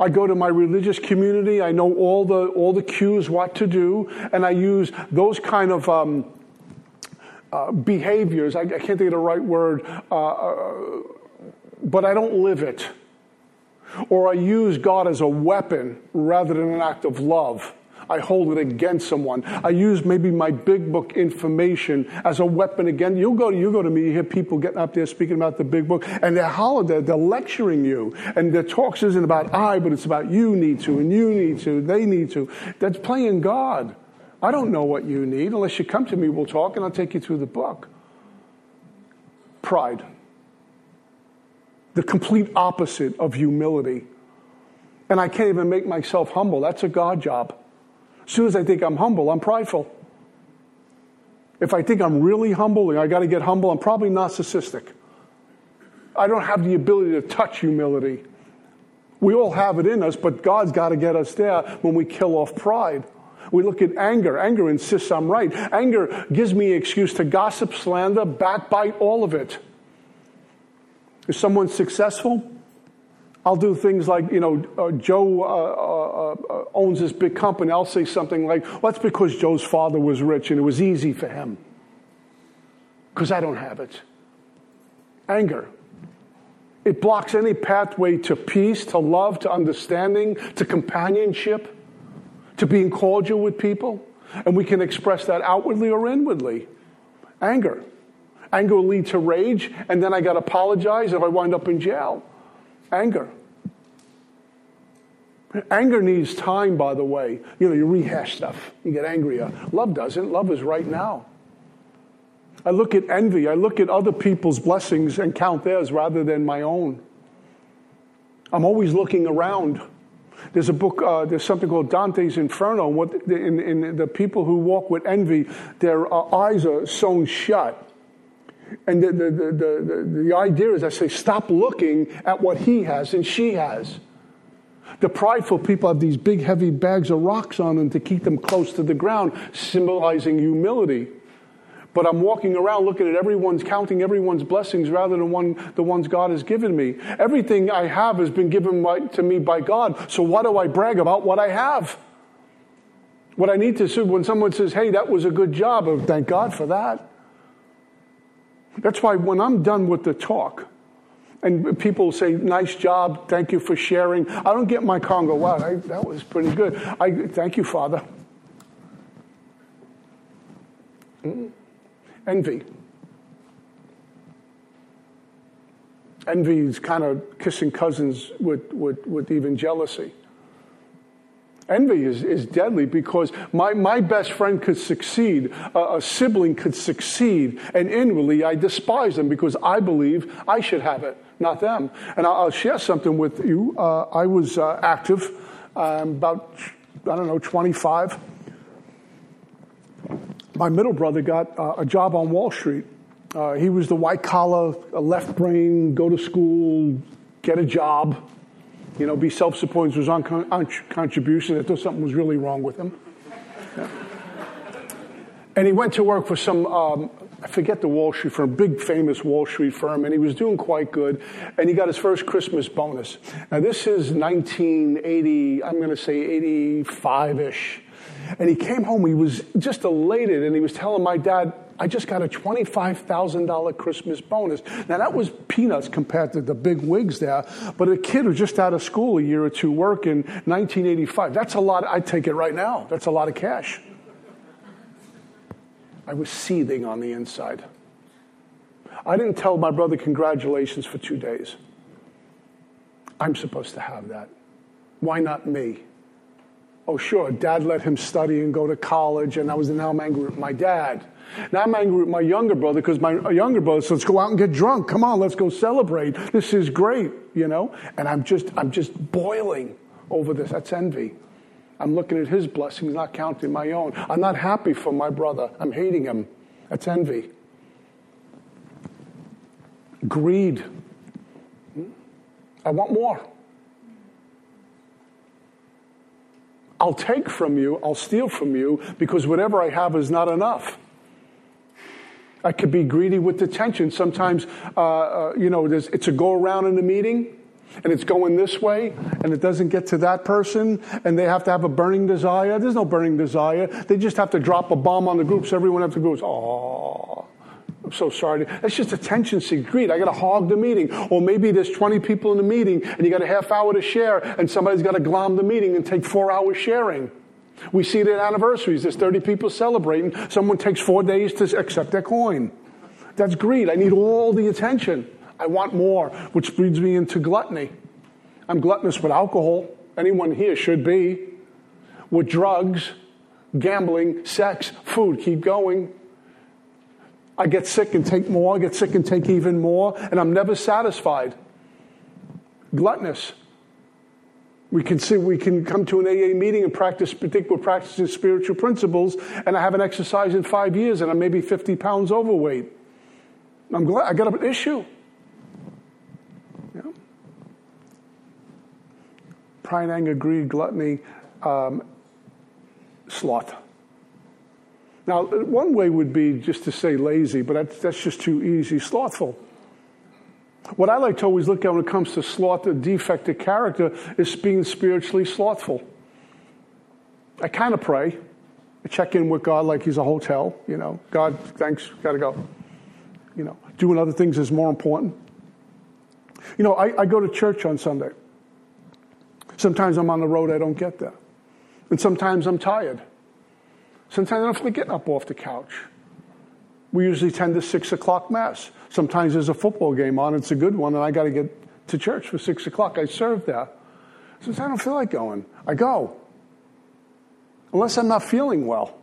E: I go to my religious community. I know all the all the cues, what to do, and I use those kind of um, uh, behaviors, I, I, can't think of the right word, uh, uh, but I don't live it. Or I use God as a weapon rather than an act of love. I hold it against someone. I use maybe my big book information as a weapon again. You'll go, you go to me, you hear people getting up there speaking about the big book, and they're hollering, they're, they're lecturing you. And their talks isn't about I, but it's about you need to, and you need to, they need to. That's playing God. I don't know what you need. Unless you come to me, we'll talk, and I'll take you through the book. Pride the complete opposite of humility. And I can't even make myself humble. That's a God job. As soon as I think I'm humble, I'm prideful. If I think I'm really humble and I got to get humble, I'm probably narcissistic. I don't have the ability to touch humility. We all have it in us, but God's got to get us there when we kill off pride. We look at anger. Anger insists I'm right. Anger gives me an excuse to gossip, slander, backbite, all of it. If someone's successful, I'll do things like, you know, uh, Joe uh, uh, uh, owns this big company. I'll say something like, well, that's because Joe's father was rich and it was easy for him. Because I don't have it. Anger. It blocks any pathway to peace, to love, to understanding, to companionship, to being cordial with people. And we can express that outwardly or inwardly. Anger. Anger will lead to rage, and then I got to apologize if I wind up in jail. Anger. Anger needs time, by the way. You know, you rehash stuff, you get angrier. Love doesn't. Love is right now. I look at envy, I look at other people's blessings and count theirs rather than my own. I'm always looking around. There's a book, uh, there's something called Dante's Inferno. What, in, in the people who walk with envy, their uh, eyes are sewn shut. And the, the, the, the, the idea is I say, stop looking at what he has and she has. The prideful people have these big, heavy bags of rocks on them to keep them close to the ground, symbolizing humility. But I'm walking around looking at everyone's, counting everyone's blessings rather than one, the ones God has given me. Everything I have has been given by, to me by God. So why do I brag about what I have? What I need to say when someone says, hey, that was a good job, oh, thank God for that. That's why when I'm done with the talk, and people say, nice job, thank you for sharing, I don't get my car and go, wow, I, that was pretty good. I thank you, Father. Mm. Envy. Envy is kind of kissing cousins with, with, with even jealousy. Envy is, is deadly because my, my best friend could succeed, a, a sibling could succeed, and inwardly I despise them because I believe I should have it, not them. And I'll, I'll share something with you. Uh, I was uh, active um, about, I don't know, 25. My middle brother got uh, a job on Wall Street. Uh, he was the white collar, left brain, go to school, get a job you know, be self-supporting was on, con- on contribution. Something was really wrong with him. Yeah. And he went to work for some, um, I forget the Wall Street firm, big famous Wall Street firm, and he was doing quite good. And he got his first Christmas bonus. Now this is 1980, I'm going to say 85-ish. And he came home, he was just elated, and he was telling my dad, I just got a $25,000 Christmas bonus. Now, that was peanuts compared to the big wigs there, but a kid who's just out of school a year or two working, 1985, that's a lot. I'd take it right now. That's a lot of cash. I was seething on the inside. I didn't tell my brother congratulations for two days. I'm supposed to have that. Why not me? Oh, sure, dad let him study and go to college, and I was now I'm angry with my dad. Now I'm angry with my younger brother because my younger brother says, let's go out and get drunk. Come on, let's go celebrate. This is great, you know? And I'm just, I'm just boiling over this. That's envy. I'm looking at his blessings, not counting my own. I'm not happy for my brother. I'm hating him. That's envy. Greed. Hmm? I want more. I'll take from you, I'll steal from you because whatever I have is not enough. I could be greedy with attention. Sometimes, uh, uh, you know, it's a go around in a meeting and it's going this way and it doesn't get to that person and they have to have a burning desire. There's no burning desire. They just have to drop a bomb on the group so everyone has to go, oh, so sorry. That's just attention seeking. Greed. I got to hog the meeting. Or maybe there's 20 people in the meeting and you got a half hour to share and somebody's got to glom the meeting and take four hours sharing. We see it at anniversaries. There's 30 people celebrating. Someone takes four days to accept their coin. That's greed. I need all the attention. I want more, which brings me into gluttony. I'm gluttonous with alcohol. Anyone here should be. With drugs, gambling, sex, food. Keep going. I get sick and take more, I get sick and take even more, and I'm never satisfied. Gluttonous. We can see we can come to an AA meeting and practice think we're practicing spiritual principles, and I haven't exercised in five years and I'm maybe 50 pounds overweight. I'm glad I got an issue. Yeah. Pride, anger, greed, gluttony, um, sloth. Now, one way would be just to say lazy, but that's, that's just too easy. Slothful. What I like to always look at when it comes to sloth, a defect of character, is being spiritually slothful. I kind of pray. I check in with God like He's a hotel. You know, God, thanks, got to go. You know, doing other things is more important. You know, I, I go to church on Sunday. Sometimes I'm on the road, I don't get there. And sometimes I'm tired. Sometimes I don't feel like getting up off the couch. We usually tend to six o'clock mass. Sometimes there's a football game on, it's a good one, and I got to get to church for six o'clock. I serve there. Sometimes I don't feel like going. I go. Unless I'm not feeling well.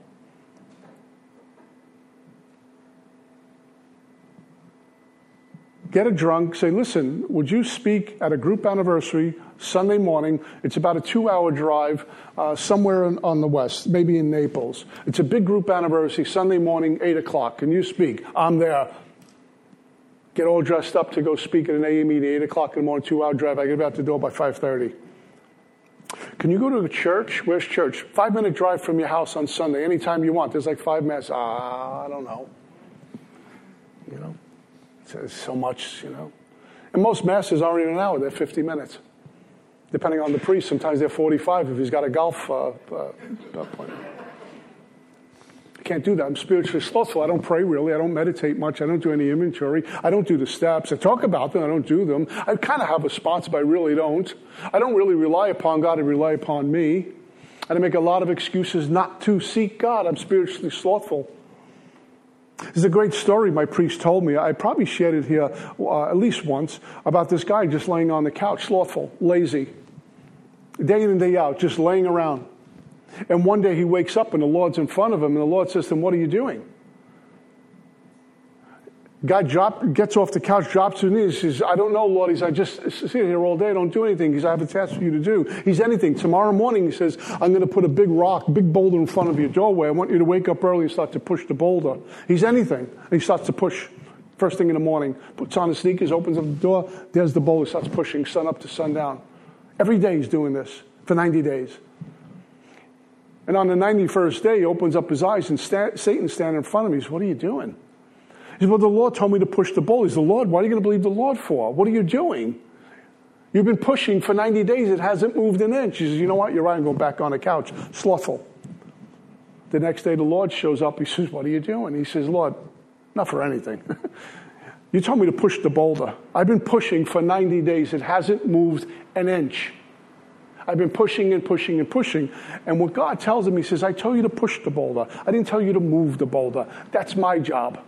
E: Get a drunk, say, listen, would you speak at a group anniversary Sunday morning. It's about a two hour drive uh, somewhere in, on the west, maybe in Naples. It's a big group anniversary, Sunday morning, 8 o'clock. Can you speak? I'm there. Get all dressed up to go speak at an AA meeting, 8 o'clock in the morning, two hour drive. I get out the door by 5.30. Can you go to a church? Where's church? Five minute drive from your house on Sunday, anytime you want. There's like five mass. Ah, I don't know. You know, so much, you know. And most masses aren't even an hour, they're 50 minutes depending on the priest, sometimes they're 45 if he's got a golf uh, uh, appointment. I can't do that. I'm spiritually slothful. I don't pray really. I don't meditate much. I don't do any inventory. I don't do the steps. I talk about them. I don't do them. I kind of have a spot, but I really don't. I don't really rely upon God. I rely upon me. And I make a lot of excuses not to seek God. I'm spiritually slothful. There's a great story my priest told me. I probably shared it here uh, at least once about this guy just laying on the couch, slothful, lazy day in and day out, just laying around. And one day he wakes up and the Lord's in front of him, and the Lord says to him, What are you doing? Guy drop, gets off the couch, drops to his knees. He says, I don't know, Lord. I just sit here all day. Don't do anything. Says, I have a task for you to do. He's anything. Tomorrow morning, he says, I'm going to put a big rock, big boulder in front of your doorway. I want you to wake up early and start to push the boulder. He's anything. And he starts to push first thing in the morning, puts on his sneakers, opens up the door. There's the boulder, starts pushing sun up to sundown. Every day he's doing this for 90 days. And on the 91st day, he opens up his eyes and sta- Satan's standing in front of him. He says, What are you doing? He says, Well, the Lord told me to push the bull. He says, The Lord, what are you going to believe the Lord for? What are you doing? You've been pushing for 90 days. It hasn't moved an inch. He says, You know what? You're right. I'm going back on the couch. Slothful. The next day, the Lord shows up. He says, What are you doing? He says, Lord, not for anything. you told me to push the boulder. I've been pushing for 90 days. It hasn't moved an inch. I've been pushing and pushing and pushing. And what God tells him, He says, I told you to push the boulder. I didn't tell you to move the boulder. That's my job.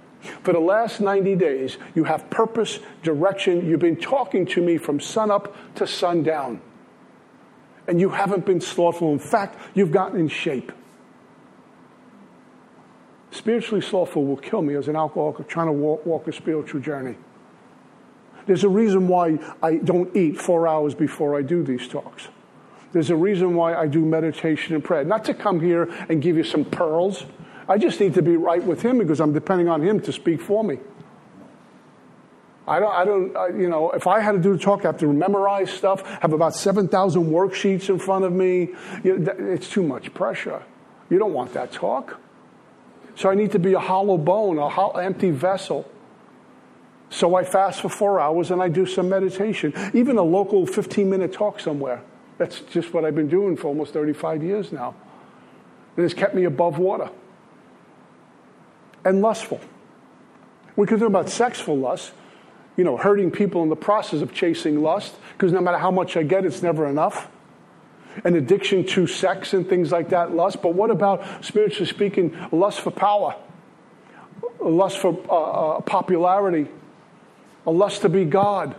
E: For the last 90 days, you have purpose, direction. You've been talking to me from sunup to sundown. And you haven't been slothful. In fact, you've gotten in shape. Spiritually slothful will kill me as an alcoholic trying to walk, walk a spiritual journey. There's a reason why I don't eat four hours before I do these talks. There's a reason why I do meditation and prayer. Not to come here and give you some pearls. I just need to be right with Him because I'm depending on Him to speak for me. I don't, I don't I, you know, if I had to do the talk, I have to memorize stuff, have about 7,000 worksheets in front of me. You know, it's too much pressure. You don't want that talk. So I need to be a hollow bone, a empty vessel. So I fast for four hours and I do some meditation, even a local 15 minute talk somewhere. That's just what I've been doing for almost 35 years now. And it's kept me above water and lustful. We could talk about sexual lust, you know, hurting people in the process of chasing lust, because no matter how much I get, it's never enough. An addiction to sex and things like that, lust. But what about, spiritually speaking, lust for power, lust for uh, uh, popularity, a lust to be God,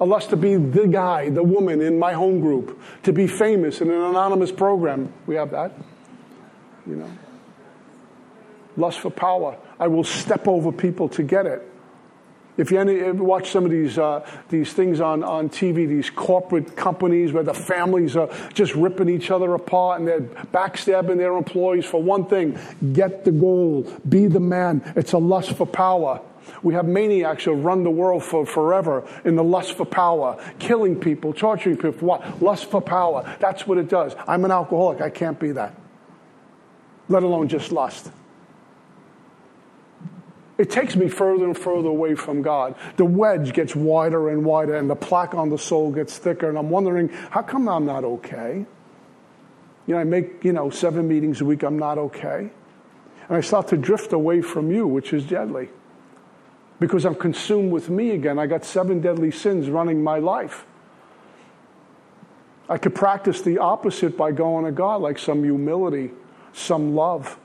E: a lust to be the guy, the woman in my home group, to be famous in an anonymous program. We have that, you know. Lust for power. I will step over people to get it. If you watch some of these, uh, these things on, on TV, these corporate companies where the families are just ripping each other apart and they're backstabbing their employees for one thing get the goal, be the man. It's a lust for power. We have maniacs who run the world for forever in the lust for power, killing people, torturing people. What? Lust for power. That's what it does. I'm an alcoholic. I can't be that, let alone just lust. It takes me further and further away from God. The wedge gets wider and wider, and the plaque on the soul gets thicker. And I'm wondering, how come I'm not okay? You know, I make, you know, seven meetings a week, I'm not okay. And I start to drift away from you, which is deadly. Because I'm consumed with me again. I got seven deadly sins running my life. I could practice the opposite by going to God, like some humility, some love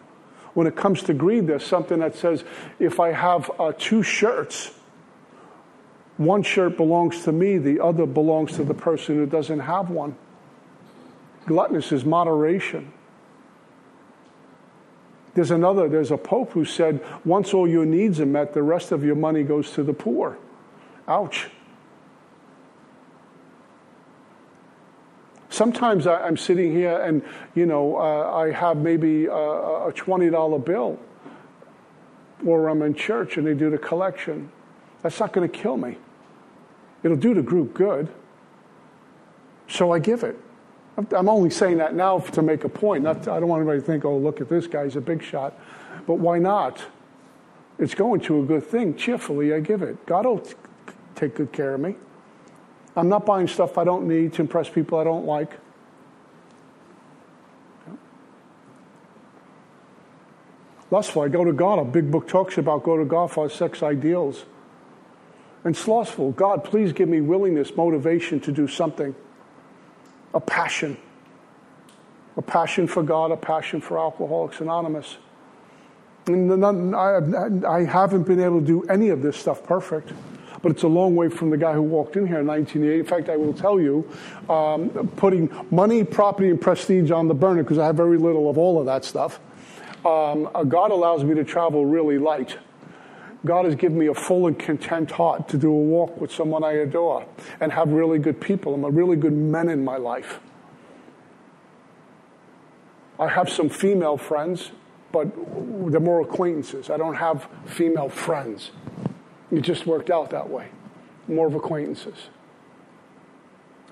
E: when it comes to greed, there's something that says if I have uh, two shirts, one shirt belongs to me, the other belongs to the person who doesn't have one. Gluttonous is moderation. There's another, there's a pope who said, once all your needs are met, the rest of your money goes to the poor. Ouch. Sometimes I, am sitting here and, you know, uh, I have maybe a, a $20 bill, or I'm in church and they do the collection. That's not going to kill me. It'll do the group good. So I give it. I'm only saying that now to make a point. Not, I don't want anybody to think, oh, look at this guy, he's a big shot. But why not? It's going to a good thing. Cheerfully, I give it. God will t- take good care of me. I'm not buying stuff I don't need to impress people I don't like. Lustful, I go to God. A big book talks about go to God for our sex ideals. And slothful, God, please give me willingness, motivation to do something. A passion. A passion for God, a passion for Alcoholics Anonymous. And I haven't been able to do any of this stuff perfect but it's a long way from the guy who walked in here in 1988. In fact, I will tell you, um, putting money, property, and prestige on the burner, because I have very little of all of that stuff, um, uh, God allows me to travel really light. God has given me a full and content heart to do a walk with someone I adore and have really good people and really good men in my life. I have some female friends, but they're more acquaintances. I don't have female friends. It just worked out that way. More of acquaintances.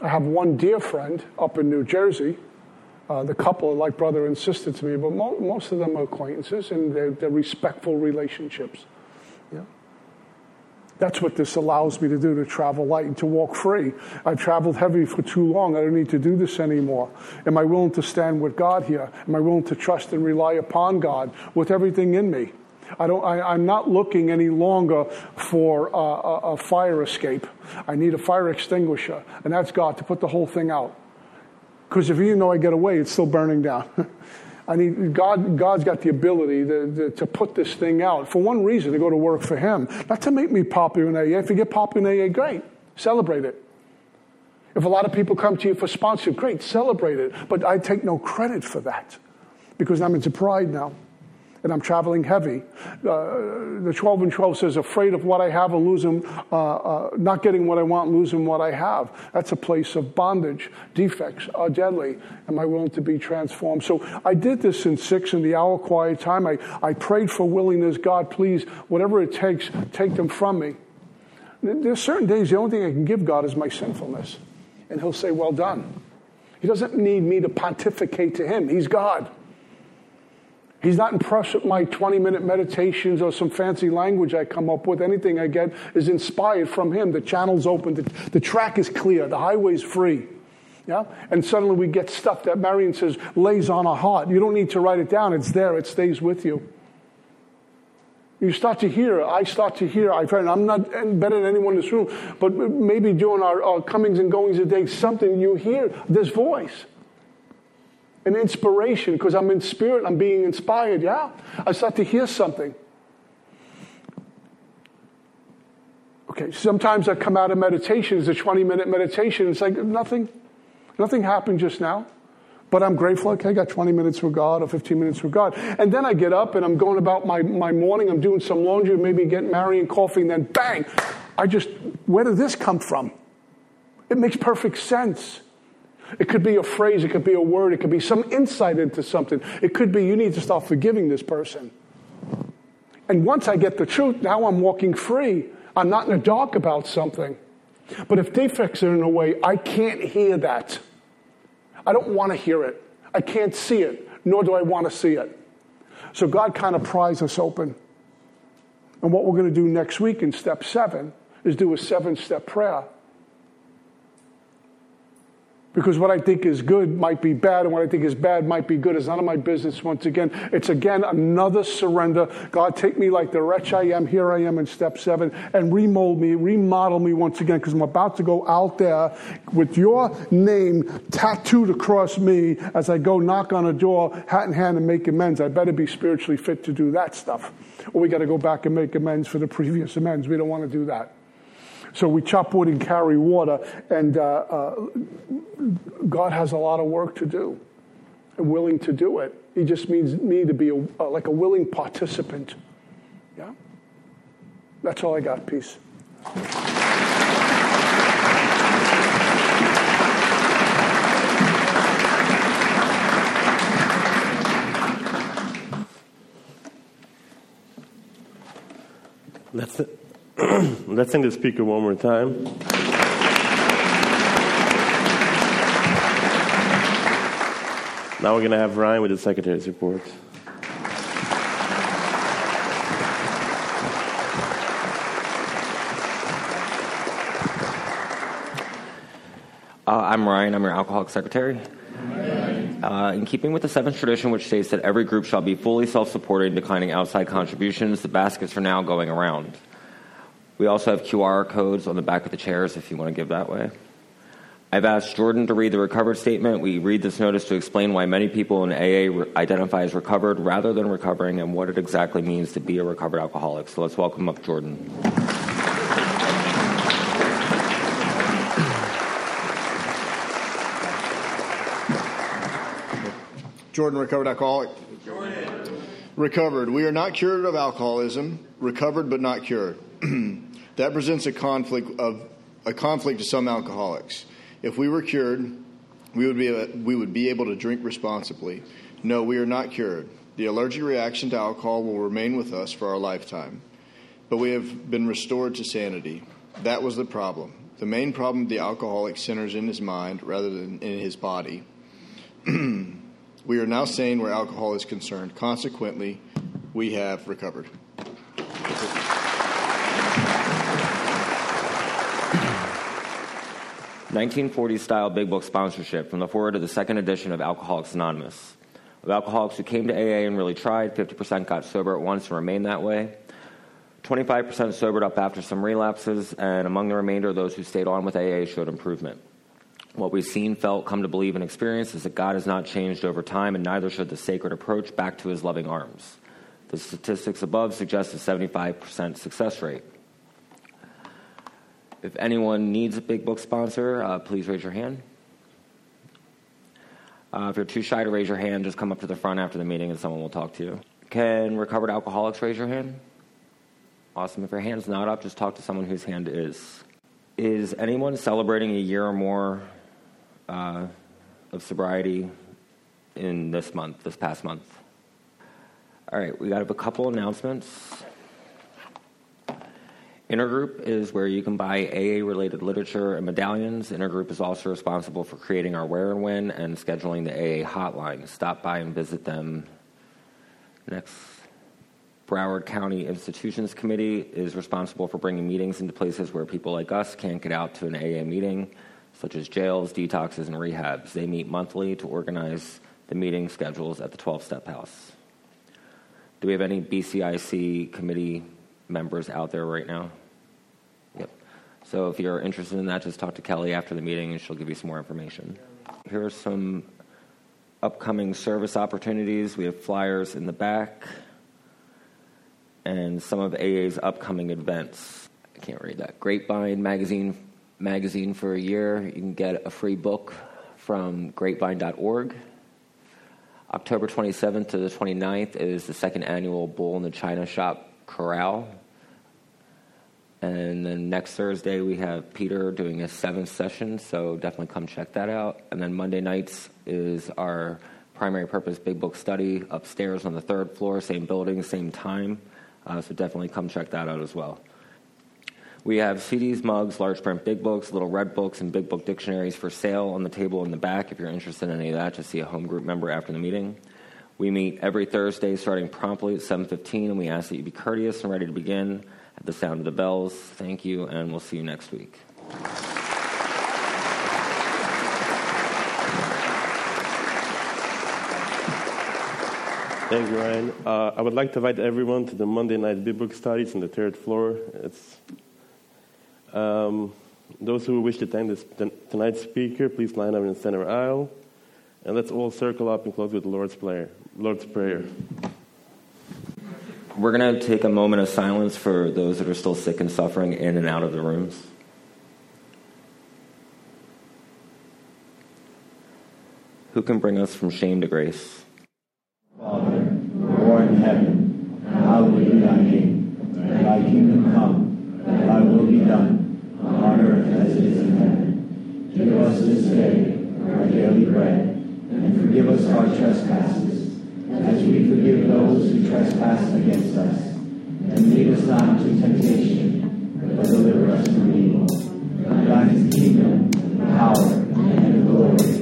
E: I have one dear friend up in New Jersey. Uh, the couple are like brother and sister to me, but mo- most of them are acquaintances and they're, they're respectful relationships. Yeah. That's what this allows me to do to travel light and to walk free. I've traveled heavy for too long. I don't need to do this anymore. Am I willing to stand with God here? Am I willing to trust and rely upon God with everything in me? I don't, I, am not looking any longer for a, a, a fire escape. I need a fire extinguisher, and that's God to put the whole thing out. Because if you know I get away, it's still burning down. I need God. God's got the ability to, to, to, put this thing out for one reason: to go to work for Him, not to make me popular in AA. If you get popular in AA, great, celebrate it. If a lot of people come to you for sponsorship, great, celebrate it. But I take no credit for that because I'm into pride now and I'm traveling heavy. Uh, the 12 and 12 says, afraid of what I have and losing, uh, uh, not getting what I want, losing what I have. That's a place of bondage. Defects are deadly. Am I willing to be transformed? So I did this in six in the hour quiet time. I, I prayed for willingness. God, please, whatever it takes, take them from me. There's certain days the only thing I can give God is my sinfulness. And He'll say, well done. He doesn't need me to pontificate to Him. He's God. He's not impressed with my 20 minute meditations or some fancy language I come up with. Anything I get is inspired from Him. The channel's open, the, the track is clear, the highway's free. Yeah? And suddenly we get stuff that Marion says lays on our heart. You don't need to write it down, it's there, it stays with you. You start to hear, I start to hear, I've heard, I'm not better than anyone in this room, but maybe during our, our comings and goings of day, something you hear this voice. An inspiration, because I'm in spirit, I'm being inspired, yeah. I start to hear something. Okay, sometimes I come out of meditation, it's a 20 minute meditation, it's like nothing, nothing happened just now. But I'm grateful, okay, I got 20 minutes with God or 15 minutes with God. And then I get up and I'm going about my, my morning, I'm doing some laundry, maybe getting married and coffee, and then bang, I just, where did this come from? It makes perfect sense. It could be a phrase, it could be a word, it could be some insight into something. It could be you need to start forgiving this person. And once I get the truth, now I'm walking free. I'm not in the dark about something. But if defects it in a way, I can't hear that. I don't want to hear it. I can't see it, nor do I want to see it. So God kind of pries us open. And what we're going to do next week in step seven is do a seven step prayer because what I think is good might be bad, and what I think is bad might be good. It's none of my business once again. It's again another surrender. God, take me like the wretch I am. Here I am in step seven, and remold me, remodel me once again, because I'm about to go out there with your name tattooed across me as I go knock on a door, hat in hand, and make amends. I better be spiritually fit to do that stuff. Or we got to go back and make amends for the previous amends. We don't want to do that. So we chop wood and carry water, and uh, uh, God has a lot of work to do and willing to do it. He just needs me to be a, uh, like a willing participant. Yeah? That's all I got. Peace.
B: That's it. Let's sing the speaker one more time. Now we're going to have Ryan with the secretary's report.
F: Uh, I'm Ryan. I'm your alcoholic secretary. Uh, in keeping with the seventh tradition, which states that every group shall be fully self supporting, declining outside contributions, the baskets are now going around. We also have QR codes on the back of the chairs if you want to give that way. I've asked Jordan to read the recovered statement. We read this notice to explain why many people in AA re- identify as recovered rather than recovering and what it exactly means to be a recovered alcoholic. So let's welcome up Jordan.
G: Jordan, recovered alcoholic. Jordan. Recovered. We are not cured of alcoholism, recovered but not cured. That presents a conflict of a conflict to some alcoholics. If we were cured, we would be we would be able to drink responsibly. No, we are not cured. The allergic reaction to alcohol will remain with us for our lifetime. But we have been restored to sanity. That was the problem. The main problem the alcoholic centers in his mind rather than in his body. we are now sane where alcohol is concerned. Consequently, we have recovered.
F: 1940s style big book sponsorship from the foreword of the second edition of Alcoholics Anonymous. Of alcoholics who came to AA and really tried, 50% got sober at once and remained that way. 25% sobered up after some relapses, and among the remainder, those who stayed on with AA showed improvement. What we've seen, felt, come to believe, and experienced is that God has not changed over time, and neither should the sacred approach back to his loving arms. The statistics above suggest a 75% success rate. If anyone needs a big book sponsor, uh, please raise your hand. Uh, if you're too shy to raise your hand, just come up to the front after the meeting and someone will talk to you. Can recovered alcoholics raise your hand? Awesome. If your hand's not up, just talk to someone whose hand is. Is anyone celebrating a year or more uh, of sobriety in this month, this past month? All right, we got a couple announcements. Intergroup is where you can buy AA related literature and medallions. Intergroup is also responsible for creating our Where and When and scheduling the AA hotline. Stop by and visit them. Next, Broward County Institutions Committee is responsible for bringing meetings into places where people like us can't get out to an AA meeting, such as jails, detoxes, and rehabs. They meet monthly to organize the meeting schedules at the 12 step house. Do we have any BCIC committee members out there right now? So if you're interested in that, just talk to Kelly after the meeting and she'll give you some more information. Here are some upcoming service opportunities. We have flyers in the back and some of AA's upcoming events. I can't read that. Grapevine magazine magazine for a year. You can get a free book from grapevine.org. October 27th to the 29th is the second annual Bull in the China Shop Corral. And then next Thursday, we have Peter doing a seventh session, so definitely come check that out. And then Monday nights is our primary purpose big book study upstairs on the third floor, same building, same time. Uh, so definitely come check that out as well. We have CDs, mugs, large print big books, little red books, and big book dictionaries for sale on the table in the back. If you're interested in any of that, just see a home group member after the meeting. We meet every Thursday starting promptly at 7:15, and we ask that you be courteous and ready to begin at the sound of the bells. Thank you, and we'll see you next week.
B: Thank you, Ryan. Uh, I would like to invite everyone to the Monday night Book studies on the third floor. It's um, those who wish to attend this, tonight's speaker, please line up in the center aisle, and let's all circle up and close with the Lord's prayer. Lord's prayer.
F: We're going to take a moment of silence for those that are still sick and suffering in and out of the rooms. Who can bring us from shame to grace?
H: Father, who art in heaven, hallowed be thy name. Thy kingdom come, thy will be done, on earth as it is in heaven. Give us this day our daily bread, and forgive us our trespasses as we forgive those who trespass against us. And lead us not into temptation, but deliver us from evil. For is the kingdom, the power, and the glory,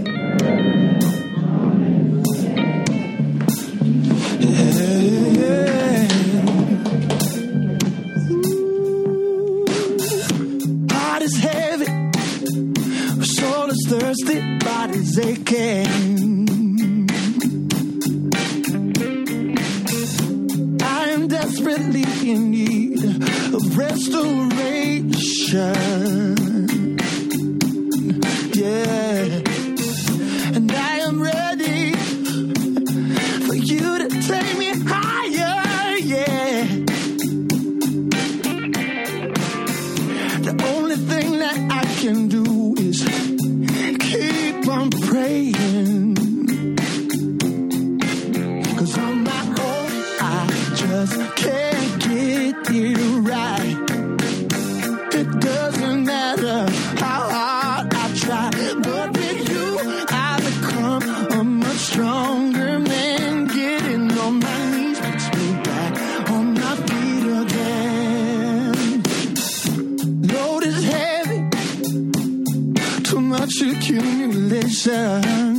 A: too much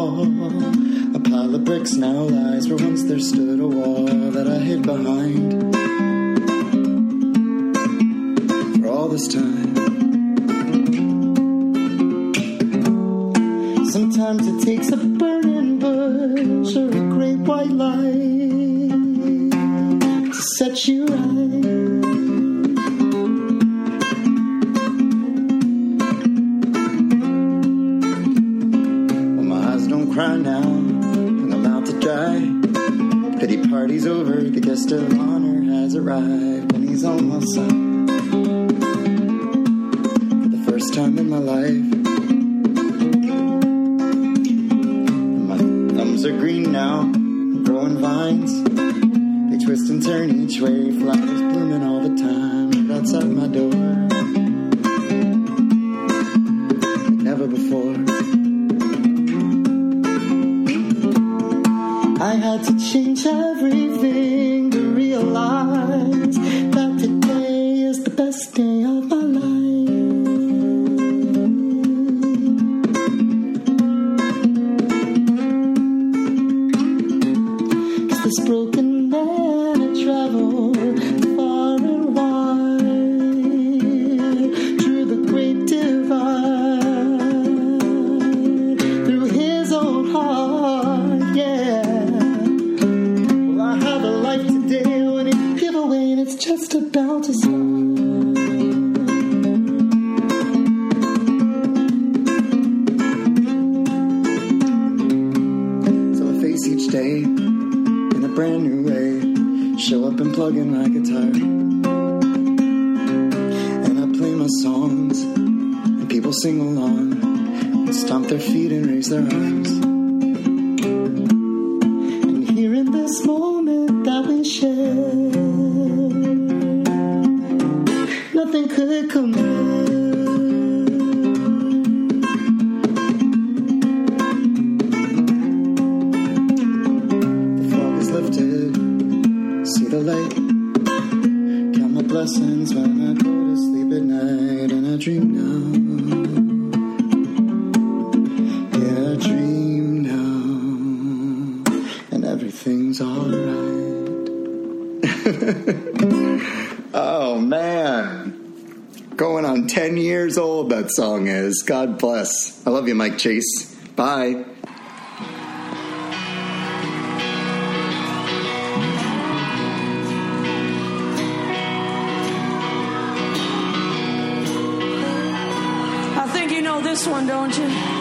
I: A pile of bricks now lies where once there stood a wall that I hid behind. For all this time. Sometimes it takes a going on 10 years old that song is. God bless. I love you, Mike Chase. Bye.
J: I think you know this one, don't you?